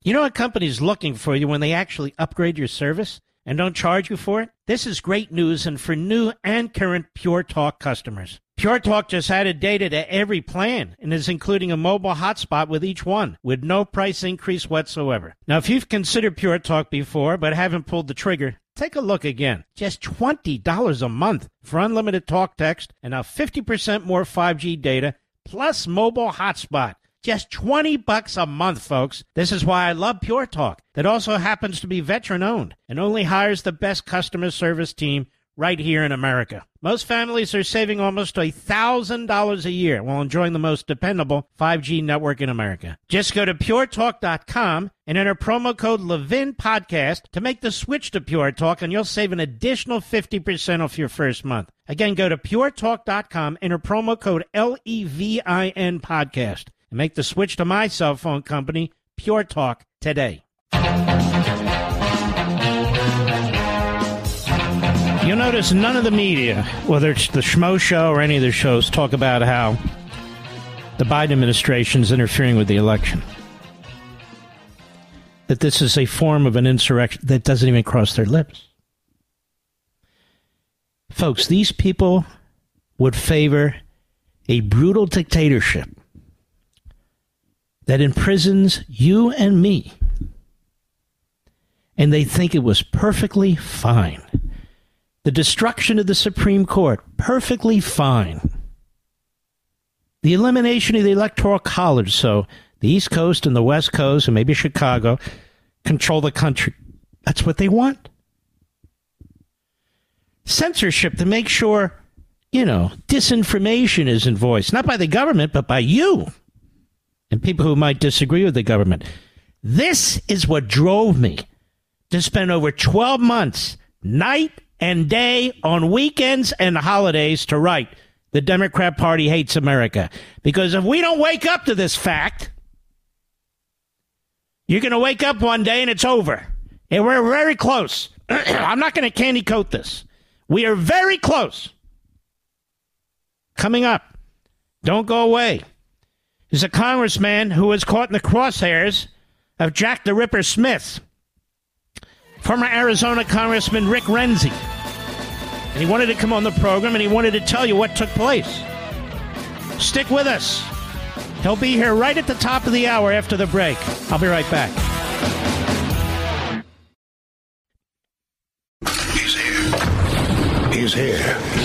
You know what company's looking for you when they actually upgrade your service and don't charge you for it? This is great news and for new and current Pure Talk customers. Pure Talk just added data to every plan and is including a mobile hotspot with each one with no price increase whatsoever. Now, if you've considered Pure Talk before but haven't pulled the trigger, take a look again. Just $20 a month for unlimited talk text and now 50% more 5G data plus mobile hotspot. Just 20 bucks a month, folks. This is why I love Pure Talk. That also happens to be veteran owned and only hires the best customer service team right here in America. Most families are saving almost $1,000 a year while enjoying the most dependable 5G network in America. Just go to puretalk.com and enter promo code Levin Podcast to make the switch to Pure Talk, and you'll save an additional 50% off your first month. Again, go to puretalk.com, enter promo code L E V I N Podcast, and make the switch to my cell phone company, Pure Talk, today. You'll notice none of the media, whether it's the Schmo Show or any of the shows, talk about how the Biden administration is interfering with the election. That this is a form of an insurrection that doesn't even cross their lips. Folks, these people would favor a brutal dictatorship that imprisons you and me. And they think it was perfectly fine. The destruction of the Supreme Court, perfectly fine. The elimination of the Electoral College, so the East Coast and the West Coast, and maybe Chicago, control the country. That's what they want. Censorship to make sure, you know, disinformation isn't voiced, not by the government, but by you and people who might disagree with the government. This is what drove me to spend over 12 months, night and day, on weekends and holidays to write The Democrat Party Hates America. Because if we don't wake up to this fact, you're going to wake up one day and it's over. And we're very close. I'm not going to candy coat this. We are very close. Coming up. Don't go away is a congressman who was caught in the crosshairs of Jack the Ripper Smith, former Arizona Congressman Rick Renzi. And he wanted to come on the program and he wanted to tell you what took place. Stick with us. He'll be here right at the top of the hour after the break. I'll be right back. He's here. He's here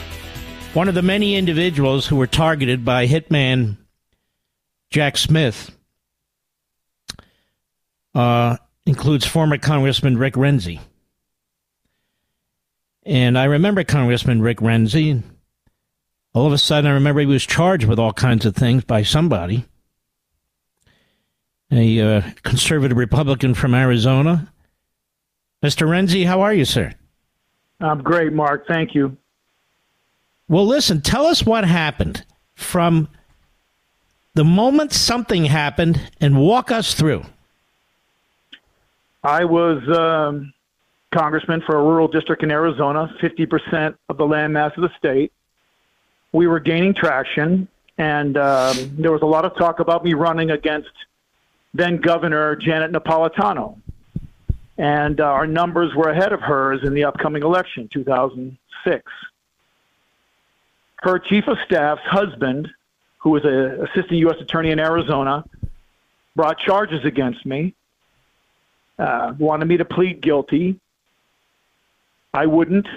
one of the many individuals who were targeted by hitman Jack Smith uh, includes former Congressman Rick Renzi. And I remember Congressman Rick Renzi. All of a sudden, I remember he was charged with all kinds of things by somebody. A uh, conservative Republican from Arizona. Mr. Renzi, how are you, sir? I'm great, Mark. Thank you. Well, listen, tell us what happened from the moment something happened and walk us through. I was um, congressman for a rural district in Arizona, 50% of the landmass of the state. We were gaining traction, and um, there was a lot of talk about me running against then Governor Janet Napolitano. And uh, our numbers were ahead of hers in the upcoming election, 2006 her chief of staff's husband, who was an assistant U.S. attorney in Arizona, brought charges against me, uh, wanted me to plead guilty. I wouldn't.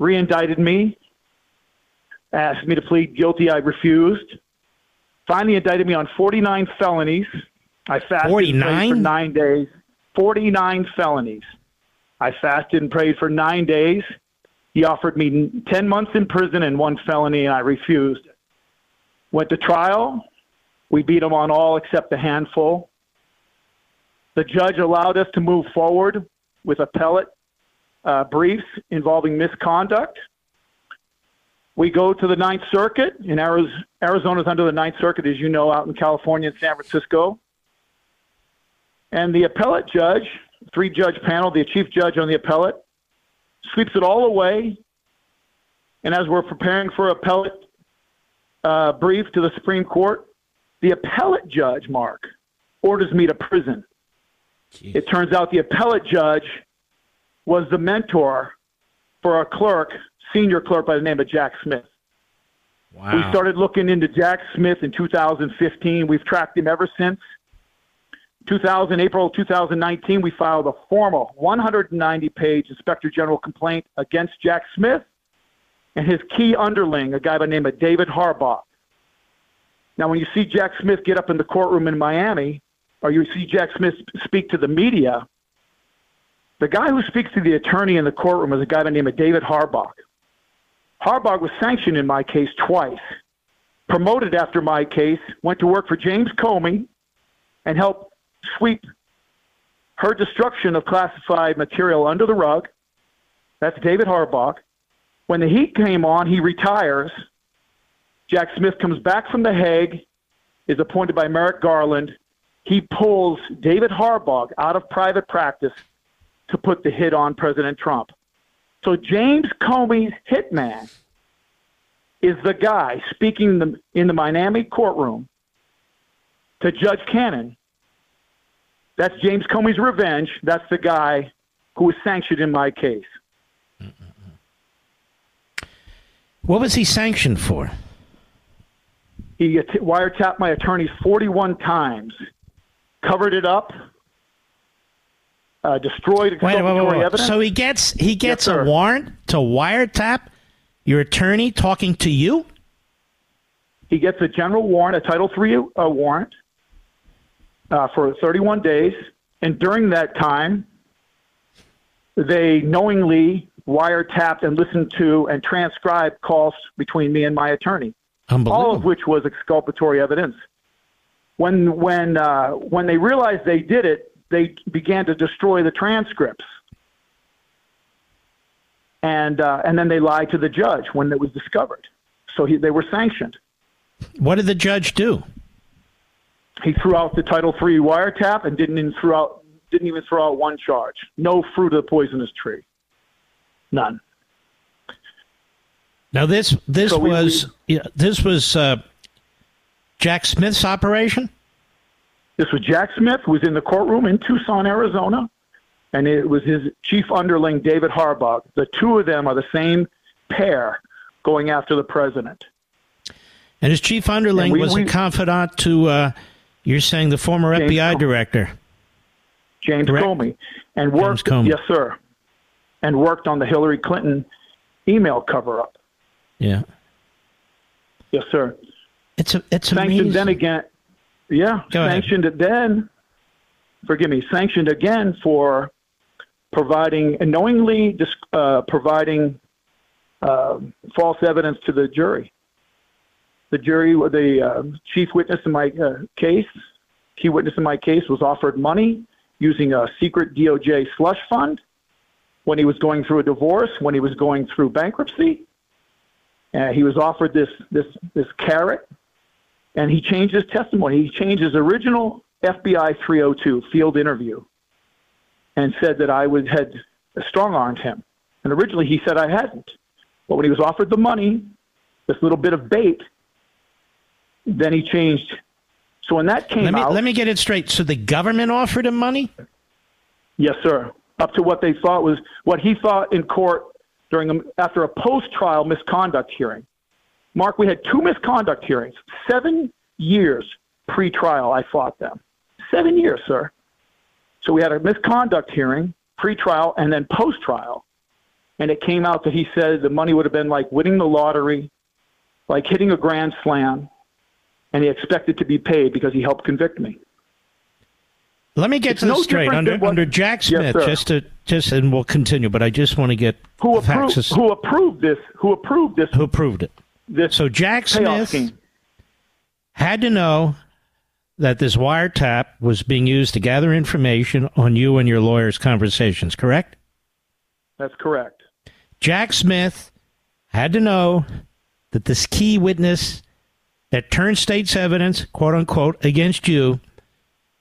Reindicted me, asked me to plead guilty. I refused. Finally, indicted me on 49 felonies. I fasted 49? for nine days. 49 felonies. I fasted and prayed for nine days. He offered me 10 months in prison and one felony, and I refused. Went to trial. We beat him on all except a handful. The judge allowed us to move forward with appellate uh, briefs involving misconduct. We go to the Ninth Circuit. Arizona, Arizona's under the Ninth Circuit, as you know, out in California and San Francisco. And the appellate judge, three judge panel, the chief judge on the appellate, sweeps it all away. And as we're preparing for appellate uh, brief to the Supreme Court, the appellate judge, Mark, orders me to prison. Jeez. It turns out the appellate judge was the mentor for a clerk, senior clerk by the name of Jack Smith. Wow. We started looking into Jack Smith in 2015. We've tracked him ever since. 2000, April 2019, we filed a formal 190 page Inspector General complaint against Jack Smith and his key underling, a guy by the name of David Harbach. Now, when you see Jack Smith get up in the courtroom in Miami, or you see Jack Smith speak to the media, The guy who speaks to the attorney in the courtroom is a guy by the name of David Harbach. Harbach was sanctioned in my case twice, promoted after my case, went to work for James Comey, and helped sweep her destruction of classified material under the rug. That's David Harbach. When the heat came on, he retires. Jack Smith comes back from The Hague, is appointed by Merrick Garland. He pulls David Harbach out of private practice to put the hit on President Trump. So James Comey's hitman is the guy speaking in the, in the Miami courtroom to Judge Cannon. That's James Comey's revenge. That's the guy who was sanctioned in my case. What was he sanctioned for? He wiretapped my attorneys 41 times, covered it up, uh, destroyed exculpatory wait, wait, wait, evidence. So he gets he gets Yes, a warrant to wiretap your attorney talking to you. He gets a general warrant, a Title III uh, warrant, uh, for 31 days, and during that time, they knowingly wiretapped and listened to and transcribed calls between me and my attorney, all of which was exculpatory evidence. When when uh, when they realized they did it, they began to destroy the transcripts, and uh, and then they lied to the judge when it was discovered. So he, they were sanctioned. What did the judge do? He threw out the Title III wiretap and didn't even throw out didn't even throw out one charge. No fruit of the poisonous tree. None. Now this this So we- was yeah, this was uh, Jack Smith's operation. This was Jack Smith, who was in the courtroom in Tucson, Arizona, and it was his chief underling, David Harbach. The two of them are the same pair going after the president. And his chief underling we- was we- a confidant to uh, you're saying the former James FBI director. James Correct. Comey, and worked. Comey. Yes, sir. And worked on the Hillary Clinton email cover-up. Yeah, Yes, sir. it's a it's sanctioned amazing. then again. Yeah, Go ahead. sanctioned it then. Forgive me, sanctioned again for providing knowingly uh, providing uh, false evidence to the jury. The jury, the uh, chief witness in my uh, case, key witness in my case, was offered money using a secret DOJ slush fund when he was going through a divorce, when he was going through bankruptcy. Uh, he was offered this this this carrot and he changed his testimony. He changed his original FBI 302 field interview and said that I would had strong armed him. And originally he said I hadn't. But when he was offered the money, this little bit of bait, then he changed. So when that came let me out, let me get it straight. So the government offered him money. Yes, sir. Up to what they thought was what he thought in court during a, after a post-trial misconduct hearing. Mark, we had two misconduct hearings. Seven years pre-trial, I fought them. Seven years, sir. So we had a misconduct hearing, pre-trial, and then post-trial, and it came out that he said the money would have been like winning the lottery, like hitting a grand slam, and he expected to be paid because he helped convict me. Let me get It's to this no straight under what- under Jack Smith. sir. just to just and we'll continue, but I just want to get Who approved? Who approved this? Who approved this? Who approved it? This so Jack Smith scheme. had to know that this wiretap was being used to gather information on you and your lawyer's conversations. Correct? That's correct. Jack Smith had to know that this key witness that turned state's evidence, quote unquote, against you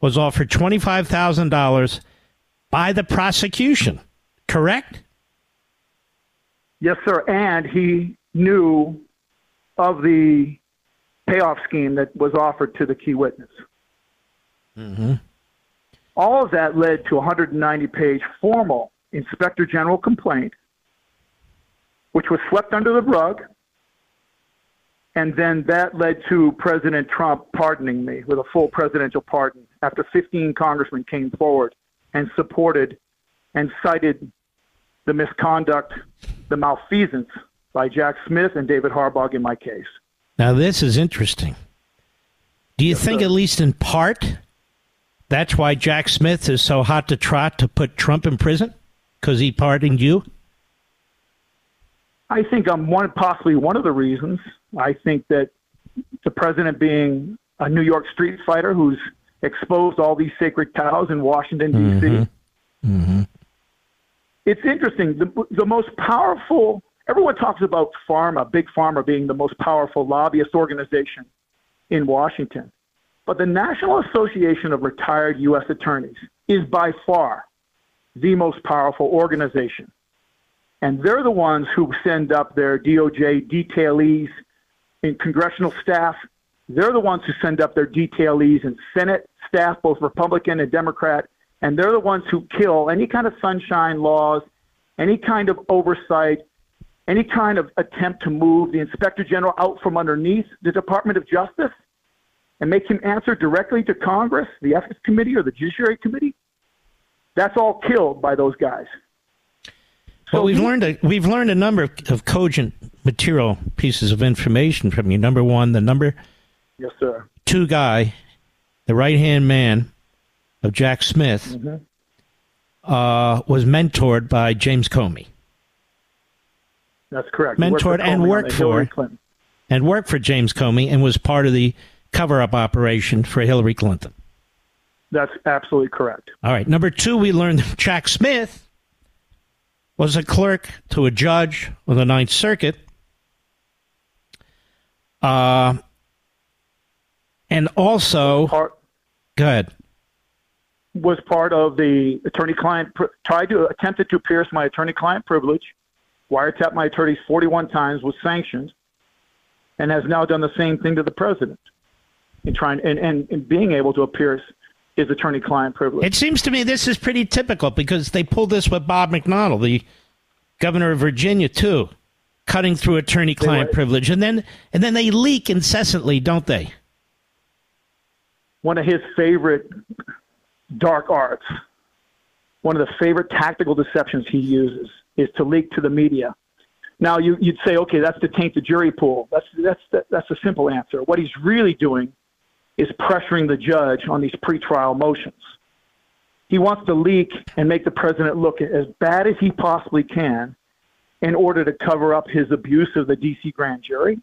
was offered $25,000 by the prosecution. Correct? Yes, sir. And he knew of the payoff scheme that was offered to the key witness. Mm-hmm. All of that led to a 190 page formal inspector general complaint, which was swept under the rug. And then that led to President Trump pardoning me with a full presidential pardon after 15 congressmen came forward and supported and cited the misconduct, the malfeasance by Jack Smith and David Harbach in my case. Now, this is interesting. Do you think, at least in part, that's why Jack Smith is so hot to trot to put Trump in prison? because he pardoned you? I think I'm one, possibly one of the reasons. I think that the president being a New York street fighter who's exposed all these sacred cows in Washington D.C. Mm-hmm. It's interesting. The, the most powerful. Everyone talks about pharma, big pharma being the most powerful lobbyist organization in Washington, but the National Association of Retired U.S. Attorneys is by far the most powerful organization. And they're the ones who send up their DOJ detailees and congressional staff. They're the ones who send up their detailees and Senate staff, both Republican and Democrat. And they're the ones who kill any kind of sunshine laws, any kind of oversight, any kind of attempt to move the inspector general out from underneath the Department of Justice and make him answer directly to Congress, the Ethics Committee, or the Judiciary Committee. That's all killed by those guys. Well, we've learned a, we've learned a number of, of cogent material pieces of information from you. Number one, the number Yes, sir. two guy, the right hand man of Jack Smith, Mm-hmm. uh, was mentored by James Comey That's correct. He worked Mentored and worked the Hillary for- Clinton. and worked for James Comey and was part of the cover up operation for Hillary Clinton. That's absolutely correct. All right. Number two, we learned that Jack Smith was a clerk to a judge of the Ninth Circuit. Uh, and also, Part go ahead. was part of the attorney-client pr- tried to attempted to pierce my attorney-client privilege, wiretapped my attorneys 41 times, was sanctioned, and has now done the same thing to the president in trying and and, and being able to pierce his attorney-client privilege. It seems to me this is pretty typical because they pulled this with Bob McDonnell, the governor of Virginia, too, cutting through attorney-client privilege, and then and then they leak incessantly, don't they? one of his favorite dark arts, one of the favorite tactical deceptions he uses is to leak to the media. Now you, you'd say, okay, that's to taint the jury pool. That's that's that's a simple answer. What he's really doing is pressuring the judge on these pretrial motions. He wants to leak and make the president look as bad as he possibly can in order to cover up his abuse of the D.C. grand jury,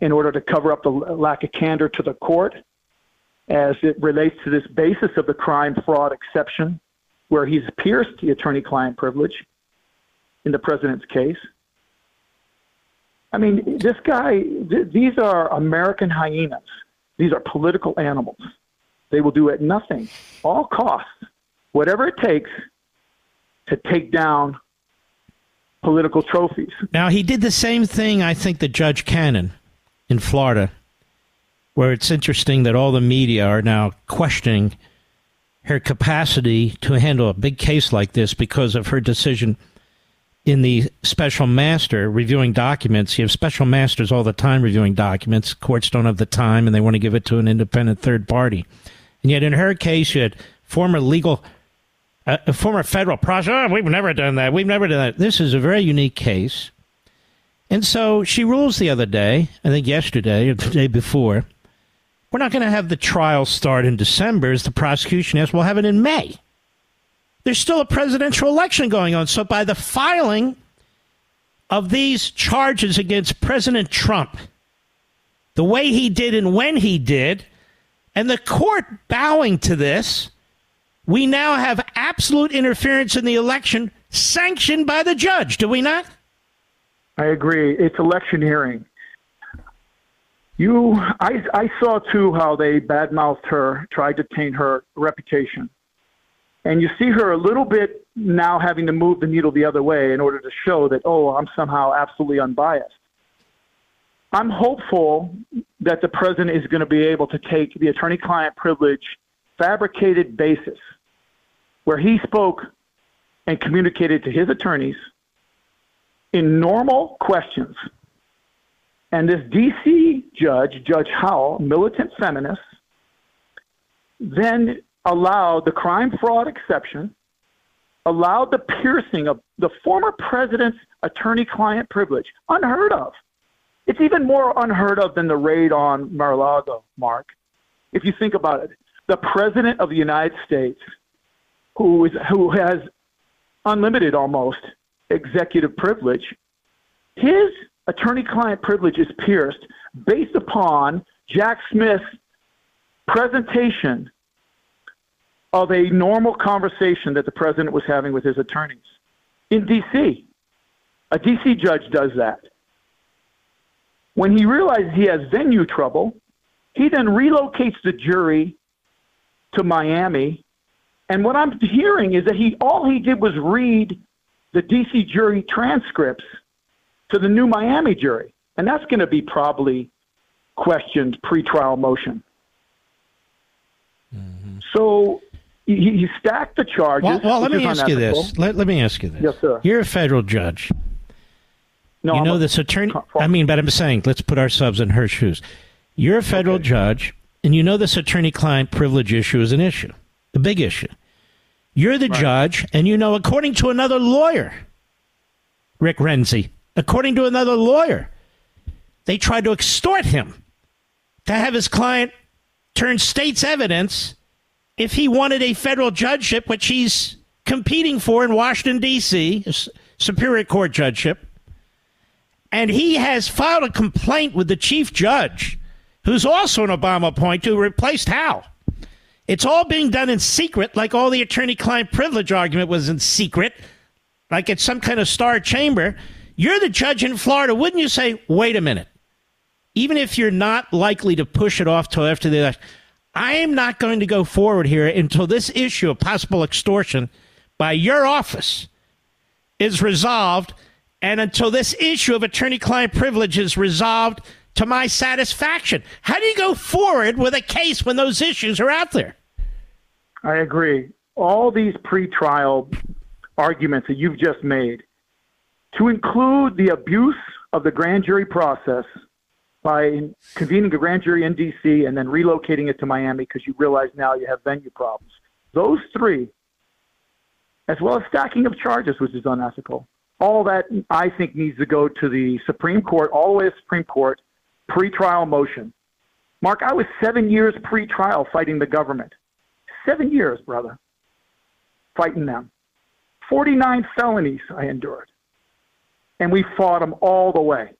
in order to cover up the lack of candor to the court, as it relates to this basis of the crime fraud exception, where he's pierced the attorney client privilege in the president's case. I mean, this guy, th- these are American hyenas. These are political animals. They will do at nothing, all costs, whatever it takes to take down political trophies. Now he did the same thing, I think, that Judge Cannon in Florida, where it's interesting that all the media are now questioning her capacity to handle a big case like this because of her decision in the special master reviewing documents. You have special masters all the time reviewing documents. Courts don't have the time and they want to give it to an independent third party. And yet in her case, you had former legal uh, a former federal prosecutor. Oh, we've never done that. We've never done that. This is a very unique case. And so she rules the other day, I think yesterday or the day before, we're not going to have the trial start in December, as the prosecution asked. We'll have it in May. There's still a presidential election going on. So by the filing of these charges against President Trump, the way he did and when he did, and the court bowing to this, we now have absolute interference in the election sanctioned by the judge, do we not? I agree. It's electioneering. You, I, I saw too how they badmouthed her, tried to taint her reputation, and you see her a little bit now having to move the needle the other way in order to show that oh, I'm somehow absolutely unbiased. I'm hopeful that the president is going to be able to take the attorney-client privilege fabricated basis, where he spoke and communicated to his attorneys in normal questions. And this DC judge, Judge Howell, militant feminist, then allowed the crime fraud exception, allowed the piercing of the former president's attorney client privilege, unheard of. It's even more unheard of than the raid on Mar a Lago, Mark. If you think about it, the president of the United States, who is who has unlimited almost executive privilege, his attorney client privilege is pierced based upon Jack Smith's presentation of a normal conversation that the president was having with his attorneys in D.C. A D.C. judge does that. When he realizes he has venue trouble, he then relocates the jury to Miami. And what I'm hearing is that he all he did was read the D.C. jury transcripts to the new Miami jury, and that's going to be probably questioned pre-trial motion. Mm-hmm. So he, stacked the charges. Well, well let me ask unethical. you this. Let, let me ask you this. Yes, sir. You're a federal judge. No, you I'm know this attorney. I mean, but I'm saying, let's put ourselves in her shoes. You're a federal okay. judge, and you know this attorney-client privilege issue is an issue, a big issue. You're the right. judge, and you know, according to another lawyer, Rick Renzi, according to another lawyer, they tried to extort him to have his client turn state's evidence if he wanted a federal judgeship, which he's competing for in Washington, D.C., Superior Court judgeship. And he has filed a complaint with the chief judge, who's also an Obama appointee, who replaced Howell. It's all being done in secret, like all the attorney client privilege argument was in secret, like it's some kind of star chamber. You're the judge in Florida. Wouldn't you say, wait a minute? Even if you're not likely to push it off till after the election, I am not going to go forward here until this issue of possible extortion by your office is resolved and until this issue of attorney client privilege is resolved to my satisfaction. How do you go forward with a case when those issues are out there? I agree. All these pretrial arguments that you've just made, to include the abuse of the grand jury process by convening a grand jury in D.C. and then relocating it to Miami because you realize now you have venue problems. Those three, as well as stacking of charges, which is unethical, all that I think needs to go to the Supreme Court, all the way to the Supreme Court, pre-trial motion. Mark, I was seven years pre-trial fighting the government. Seven years, brother, fighting them. 49 felonies I endured. And we fought them all the way.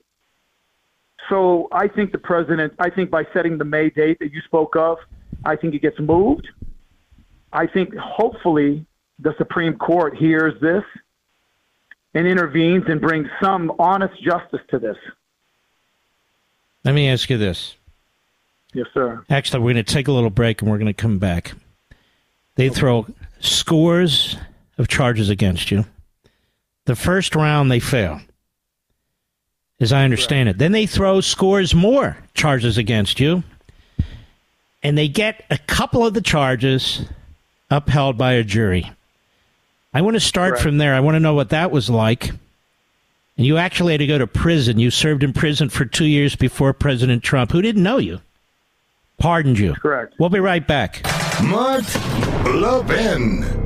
So I think the president, I think by setting the May date that you spoke of, I think it gets moved. I think hopefully the Supreme Court hears this and intervenes and brings some honest justice to this. Let me ask you this. Yes, sir. Actually, we're going to take a little break and we're going to come back. They throw scores of charges against you. The first round, they fail, as I understand right. it. Then they throw scores more charges against you, and they get a couple of the charges upheld by a jury. I want to start right. from there. I want to know what that was like and you actually had to go to prison. You served in prison for two years before President Trump, who didn't know you, pardoned you. Correct. We'll be right back. Mark Levin.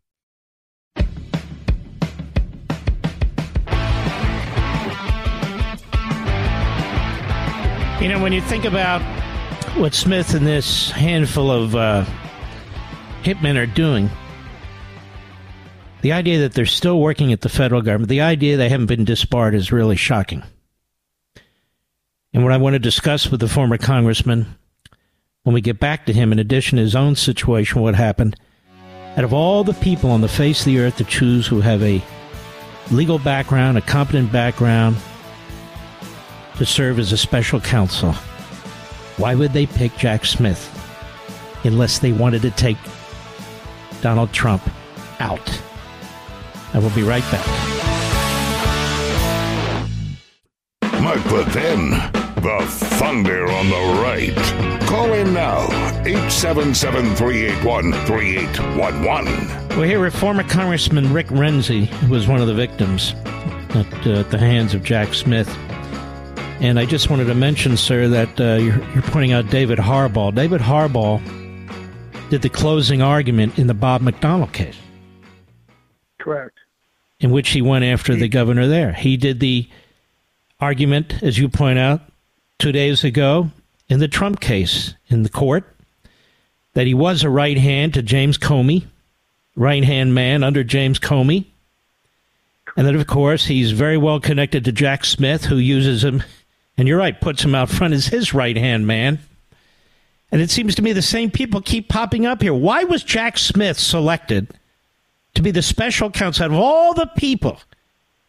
You know, when you think about what Smith and this handful of uh, hitmen are doing, the idea that they're still working at the federal government, the idea they haven't been disbarred is really shocking. And what I want to discuss with the former congressman when we get back to him, in addition to his own situation, what happened. Out of all the people on the face of the earth to choose who have a legal background, a competent background to serve as a special counsel, why would they pick Jack Smith unless they wanted to take Donald Trump out? I will be right back. Mark Levin, the thunder on the right. Call in now, 877 381 3811. We're here with former Congressman Rick Renzi, who was one of the victims at, uh, at the hands of Jack Smith. And I just wanted to mention, sir, that uh, you're, you're pointing out David Harbach. David Harbach did the closing argument in the Bob McDonnell case. Correct. In which he went after the governor there. He did the argument, as you point out, two days ago in the Trump case in the court that he was a right hand to James Comey, right hand man under James Comey. And that, of course, he's very well connected to Jack Smith, who uses him, and you're right, puts him out front as his right hand man. And it seems to me the same people keep popping up here. Why was Jack Smith selected to be the special counsel out of all the people?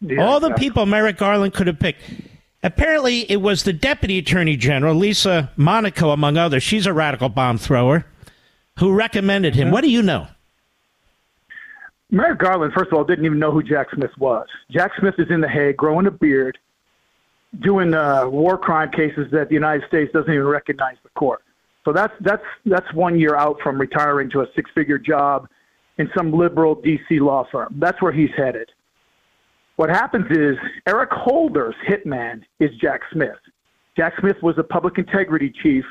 Yeah, all the yeah. people Merrick Garland could have picked. Apparently, it was the Deputy Attorney General, Lisa Monaco, among others. She's a radical bomb thrower, who recommended him. What do you know? Merrick Garland, first of all, didn't even know who Jack Smith was. Jack Smith is in The Hague, growing a beard, doing uh, war crime cases that the United States doesn't even recognize the court. So that's that's that's one year out from retiring to a six-figure job in some liberal D.C. law firm. That's where he's headed. What happens is Eric Holder's hitman is Jack Smith. Jack Smith was a public integrity chief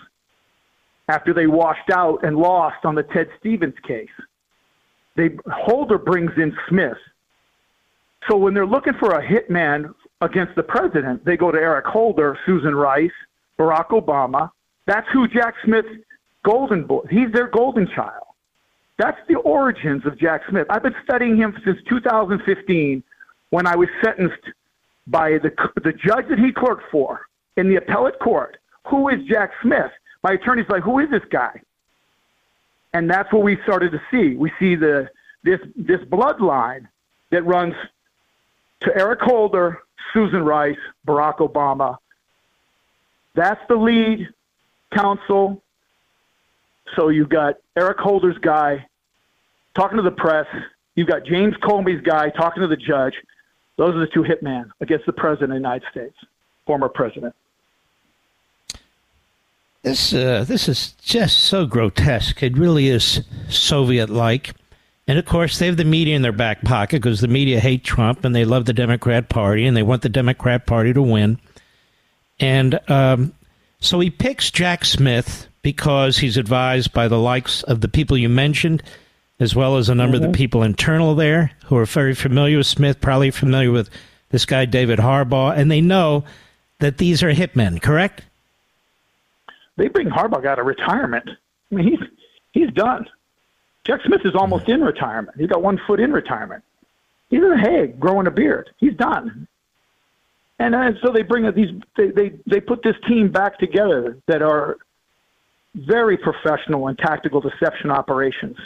after they washed out and lost on the Ted Stevens case. They Holder brings in Smith. So when they're looking for a hitman against the president, they go to Eric Holder, Susan Rice, Barack Obama. That's who Jack Smith's golden boy. He's their golden child. That's the origins of Jack Smith. I've been studying him since 2015 when I was sentenced by the the judge that he clerked for in the appellate court. Who is Jack Smith? My attorney's like, who is this guy? And that's what we started to see. We see the this this bloodline that runs to Eric Holder, Susan Rice, Barack Obama. That's the lead counsel. So you've got Eric Holder's guy talking to the press. You've got James Comey's guy talking to the judge. Those are the two hitmen against the president of the United States, former president. This uh, this is just so grotesque. It really is Soviet-like. And of course, they have the media in their back pocket because the media hate Trump and they love the Democrat Party and they want the Democrat Party to win. And um, so he picks Jack Smith because he's advised by the likes of the people you mentioned, as well as a number of the people internal there who are very familiar with Smith, probably familiar with this guy, David Harbach, and they know that these are hitmen, correct? They bring Harbach out of retirement. I mean, he's he's done. Jack Smith is almost in retirement. He's got one foot in retirement. He's in the Hague, growing a beard. He's done. And uh, so they bring these. They, they they put this team back together that are very professional in tactical deception operations,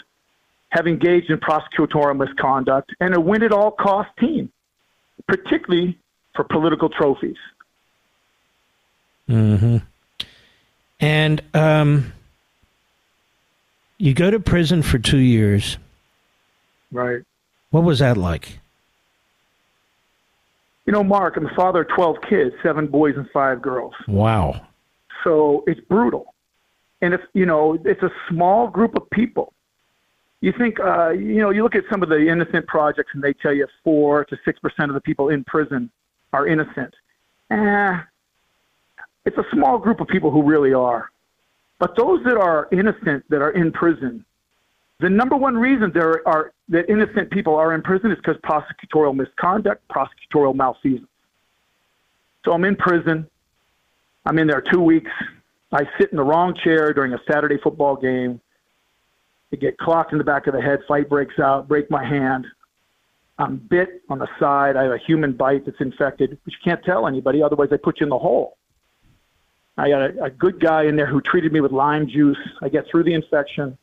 have engaged in prosecutorial misconduct, and a win at all cost team, particularly for political trophies. Mm-hmm. And um, you go to prison for two years. Right. What was that like? You know, Mark, I'm the father of 12 kids, seven boys and five girls. Wow. So it's brutal. And if, you know, it's a small group of people. You think, uh, you know, you look at some of the innocent projects and they tell you four to 6% of the people in prison are innocent. Eh, it's a small group of people who really are. But those that are innocent that are in prison, the number one reason there are that innocent people are in prison is because prosecutorial misconduct, prosecutorial malfeasance. So I'm in prison. I'm in there two weeks. I sit in the wrong chair during a Saturday football game. I get clocked in the back of the head. Fight breaks out. Break my hand. I'm bit on the side. I have a human bite that's infected, which you can't tell anybody. Otherwise, they put you in the hole. I got a, a good guy in there who treated me with lime juice. I get through the infection,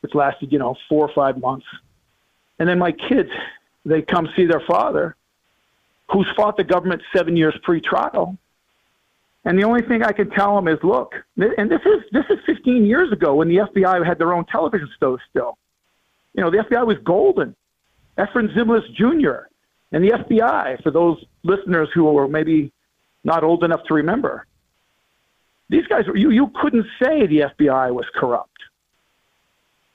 which lasted, you know, four or five months. And then my kids, they come see their father, who's fought the government seven years pre-trial. And the only thing I can tell them is, look, and this is this is 15 years ago when the FBI had their own television show still. You know, the FBI was golden. Efrem Zimbalist Jr. and the FBI, for those listeners who are maybe not old enough to remember, these guys, you, you couldn't say the FBI was corrupt.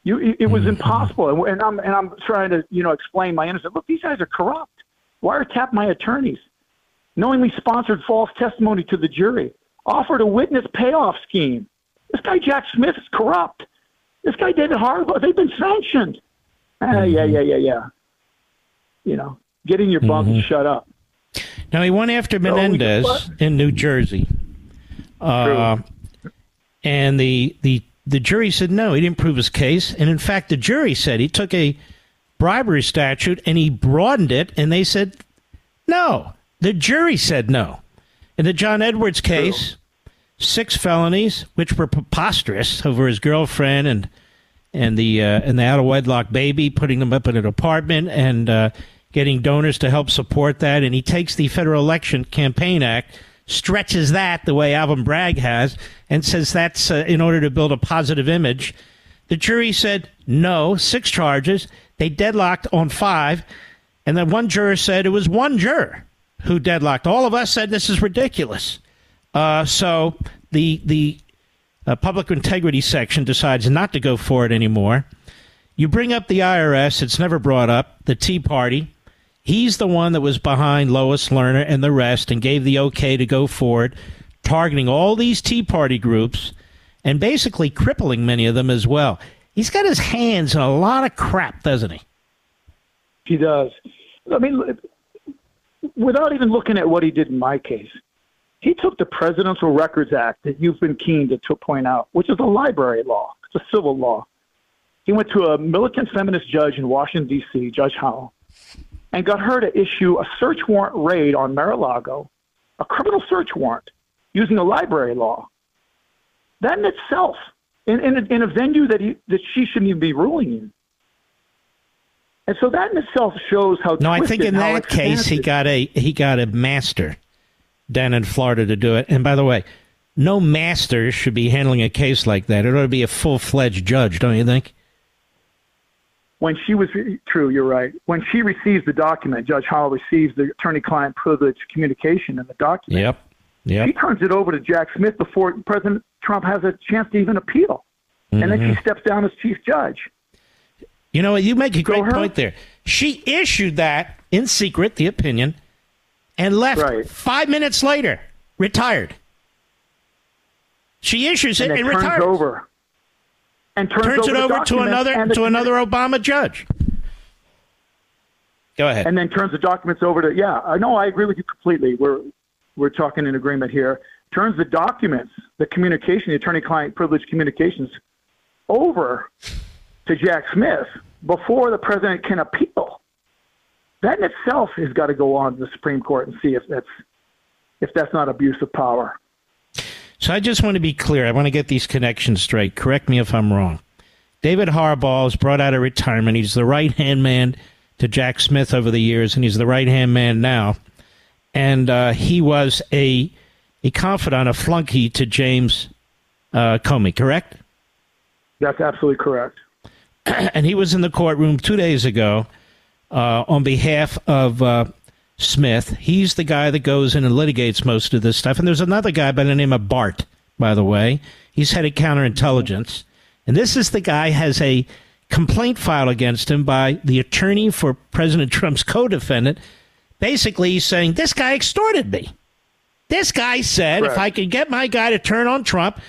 You, it, it was mm-hmm. impossible. And, and, I'm, and I'm trying to, you know, explain my innocence. Look, these guys are corrupt. Wiretap my attorneys. Knowingly sponsored false testimony to the jury. Offered a witness payoff scheme. This guy Jack Smith is corrupt. This guy David Harbach, they've been sanctioned. Mm-hmm. Uh, yeah, yeah, yeah, yeah. You know, get in your bunk mm-hmm. and shut up. Now he went after Menendez so in New Jersey. Uh, and the the the jury said no, he didn't prove his case. And in fact, the jury said he took a bribery statute and he broadened it, and they said no. The jury said no. In the John Edwards case, True. six felonies, which were preposterous over his girlfriend and and the uh, and the out of wedlock baby, putting them up in an apartment and uh, getting donors to help support that. And he takes the Federal Election Campaign Act stretches that the way Alvin Bragg has and says that's uh, in order to build a positive image. The jury said no, six charges. They deadlocked on five. And then one juror said it was one juror who deadlocked. All of us said this is ridiculous. Uh, so the the uh, public integrity section decides not to go for it anymore. You bring up the IRS; it's never brought up. The Tea Party, He's the one that was behind Lois Lerner and the rest and gave the okay to go forward, targeting all these Tea Party groups and basically crippling many of them as well. He's got his hands in a lot of crap, doesn't he? He does. I mean, without even looking at what he did in my case, he took the Presidential Records Act that you've been keen to, to point out, which is a library law, it's a civil law. He went to a militant feminist judge in Washington, D.C., Judge Howell, and got her to issue a search warrant raid on Mar-a-Lago, a criminal search warrant using a library law. That in itself, in, in, a, in a venue that, he, that she shouldn't even be ruling in. And so that in itself shows how. No, I think in that case he got a he got a master down in Florida to do it. And by the way, no master should be handling a case like that. It ought to be a full fledged judge, don't you think? When she was true, you're right. When she receives the document, Judge Howell receives the attorney-client privilege communication in the document. Yep. Yep. She turns it over to Jack Smith before President Trump has a chance to even appeal, mm-hmm. and then she mm-hmm. steps down as chief judge. You know, you make a great point there. She issued that in secret, the opinion, and left right. five minutes later, retired. She issues it and, and retires. over and turns, turns over it over to another to another Obama judge. Go ahead. And then turns the documents over to yeah. I know I agree with you completely. We're we're talking in agreement here. Turns the documents, the communication, the attorney-client privilege communications, over to Jack Smith before the president can appeal. That in itself has got to go on to the Supreme Court and see if that's if that's not abuse of power. So I just want to be clear. I want to get these connections straight. Correct me if I'm wrong. David Harbach is brought out of retirement. He's the right hand man to Jack Smith over the years, and he's the right hand man now. And uh, he was a a confidant, a flunky to James uh, Comey. Correct? That's absolutely correct. and he was in the courtroom two days ago uh, on behalf of uh, Smith. He's the guy that goes in and litigates most of this stuff. And there's another guy by the name of Bratt, by the way. He's head of counterintelligence. And this is the guy has a complaint filed against him by the attorney for President Trump's co-defendant. Basically, saying this guy extorted me. This guy said right. if I could get my guy to turn on Trump,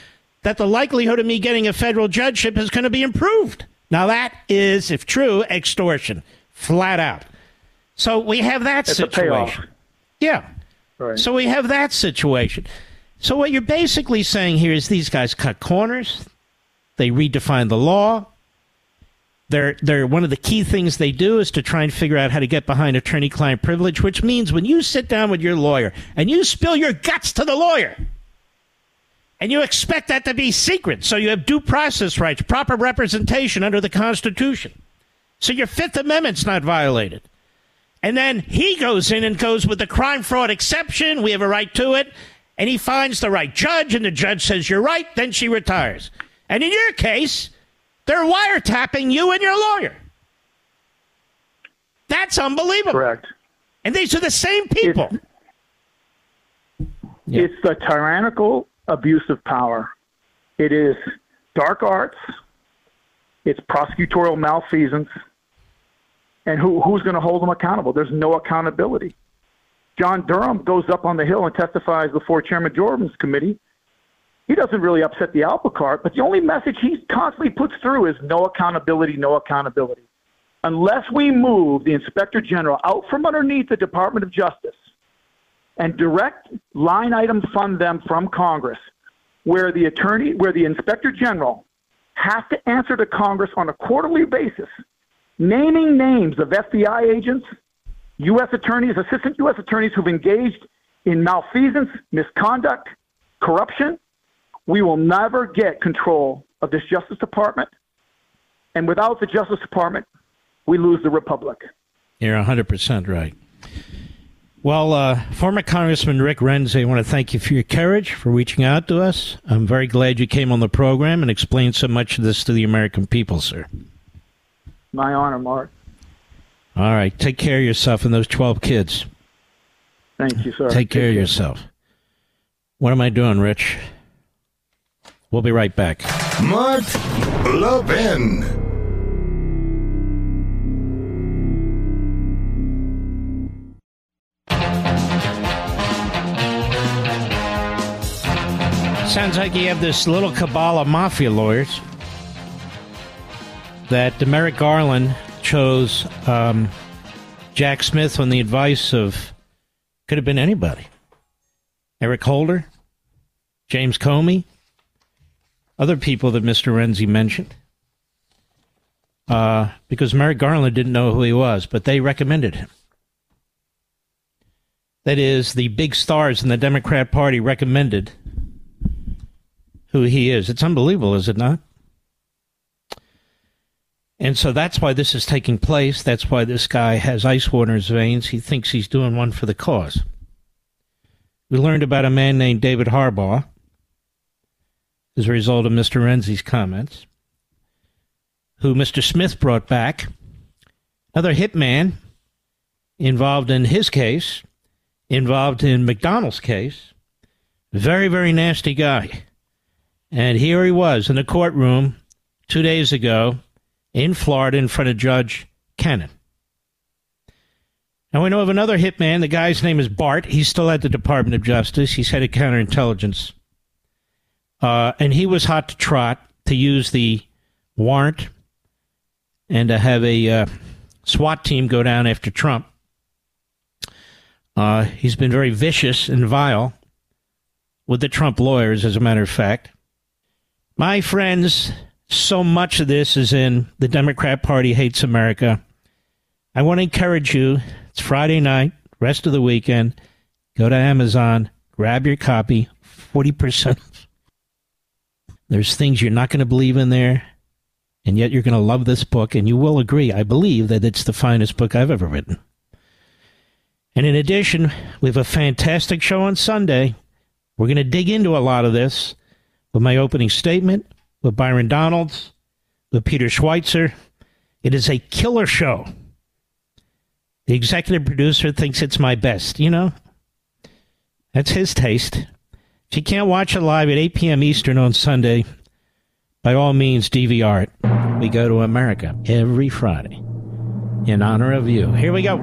that the likelihood of me getting a federal judgeship is going to be improved. Now that is, if true, extortion, flat out. So we have that it's situation. Yeah. Right. So we have that situation. So what you're basically saying here is these guys cut corners. They redefine the law. They're, they're one of the key things they do is to try and figure out how to get behind attorney-client privilege, which means when you sit down with your lawyer and you spill your guts to the lawyer, And you expect that to be secret. So you have due process rights, proper representation under the Constitution. So your Fifth Amendment's not violated. And then he goes in and goes with the crime fraud exception. We have a right to it. And he finds the right judge, and the judge says, You're right. Then she retires. And in your case, they're wiretapping you and your lawyer. That's unbelievable. Correct. And these are the same people. It's, it's the tyrannical abuse of power. It is dark arts. It's prosecutorial malfeasance. And who, who's going to hold them accountable? There's no accountability. John Durham goes up on the Hill and testifies before Chairman Jordan's committee. He doesn't really upset the apple cart, but the only message he constantly puts through is no accountability, no accountability. Unless we move the Inspector General out from underneath the Department of Justice and direct line item fund them from Congress, where the attorney, where the Inspector General has to answer to Congress on a quarterly basis, naming names of FBI agents, U.S. attorneys, assistant U.S. attorneys who've engaged in malfeasance, misconduct, corruption, we will never get control of this Justice Department. And without the Justice Department, we lose the Republic. You're 100% right. Well, uh, former Congressman Rick Renzi, I want to thank you for your courage, for reaching out to us. I'm very glad you came on the program and explained so much of this to the American people, sir. My honor, Mark. All right. Take care of yourself and those 12 kids. Thank you, sir. Take care of yourself. What am I doing, Rich? We'll be right back. Mark Levin. Sounds like you have this little cabal of mafia lawyers that Merrick Garland chose um, Jack Smith on the advice of could have been anybody. Eric Holder, James Comey, other people that Mr. Renzi mentioned. Uh, because Merrick Garland didn't know who he was, but they recommended him. That is, the big stars in the Democrat Party recommended who he is. It's unbelievable, is it not? And so that's why this is taking place. That's why this guy has ice water in his veins. He thinks he's doing one for the cause. We learned about a man named David Harbach as a result of Mr. Renzi's comments, who Mr. Smith brought back. Another hitman involved in his case, involved in McDonnell's case. Very, very nasty guy. And here he was in the courtroom two days ago in Florida in front of Judge Cannon. Now we know of another hitman. The guy's name is Bratt. He's still at the Department of Justice. He's head of counterintelligence. Uh, and he was hot to trot to use the warrant and to have a uh, SWAT team go down after Trump. Uh, he's been very vicious and vile with the Trump lawyers, as a matter of fact. My friends, so much of this is in the Democrat Party hates America. I want to encourage you. It's Friday night, rest of the weekend. Go to Amazon, grab your copy, 40%. There's things you're not going to believe in there, and yet you're going to love this book, and you will agree, I believe, that it's the finest book I've ever written. And in addition, we have a fantastic show on Sunday. We're going to dig into a lot of this with my opening statement, with Byron Donalds, with Peter Schweizer. It is a killer show. The executive producer thinks it's my best, you know? That's his taste. If you can't watch it live at 8 p.m. Eastern on Sunday, by all means, DVR it. We go to America every Friday in honor of you. Here we go.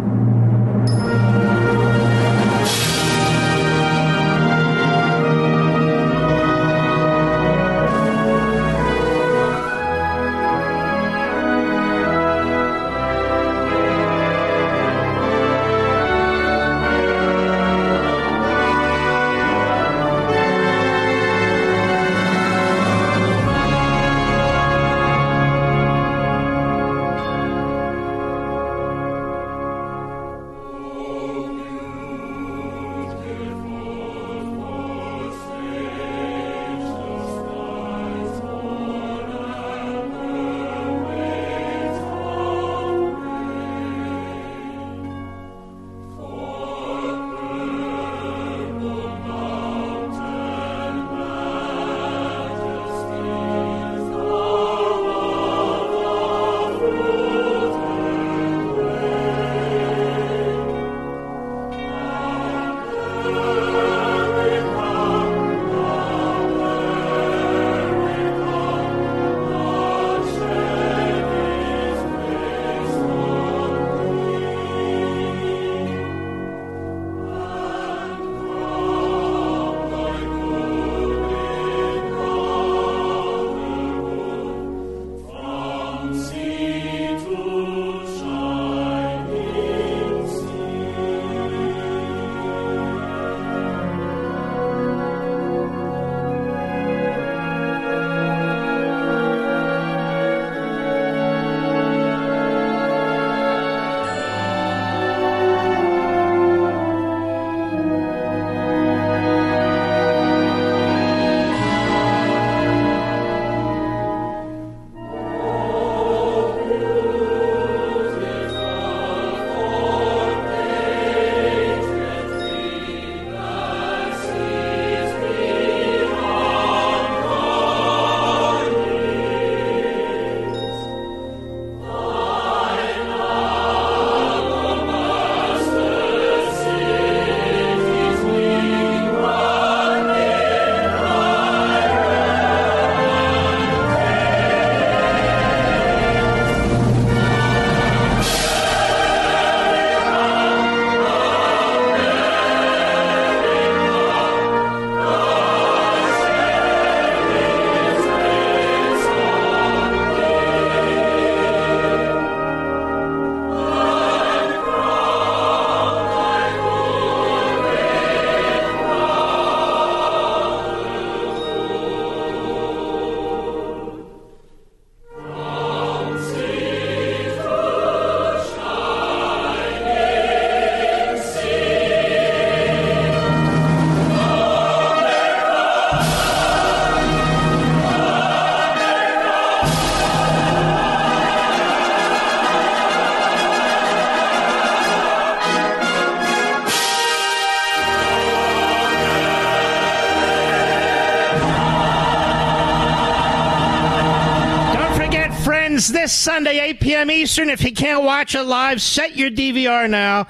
This Sunday, 8 p.m. Eastern. If you can't watch it live, set your DVR now.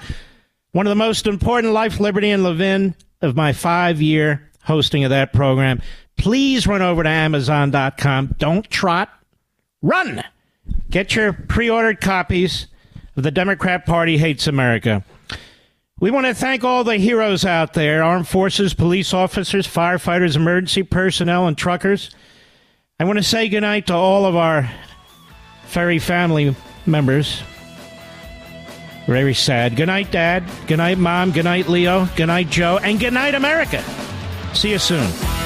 One of the most important life, liberty, and Levin of my five year hosting of that program. Please run over to Amazon.com. Don't trot, run. Get your pre ordered copies of The Democrat Party Hates America. We want to thank all the heroes out there armed forces, police officers, firefighters, emergency personnel, and truckers. I want to say goodnight to all of our furry family members. Very sad. Good night, Dad. Good night, Mom. Good night, Leo. Good night, Joe. And good night, America. See you soon.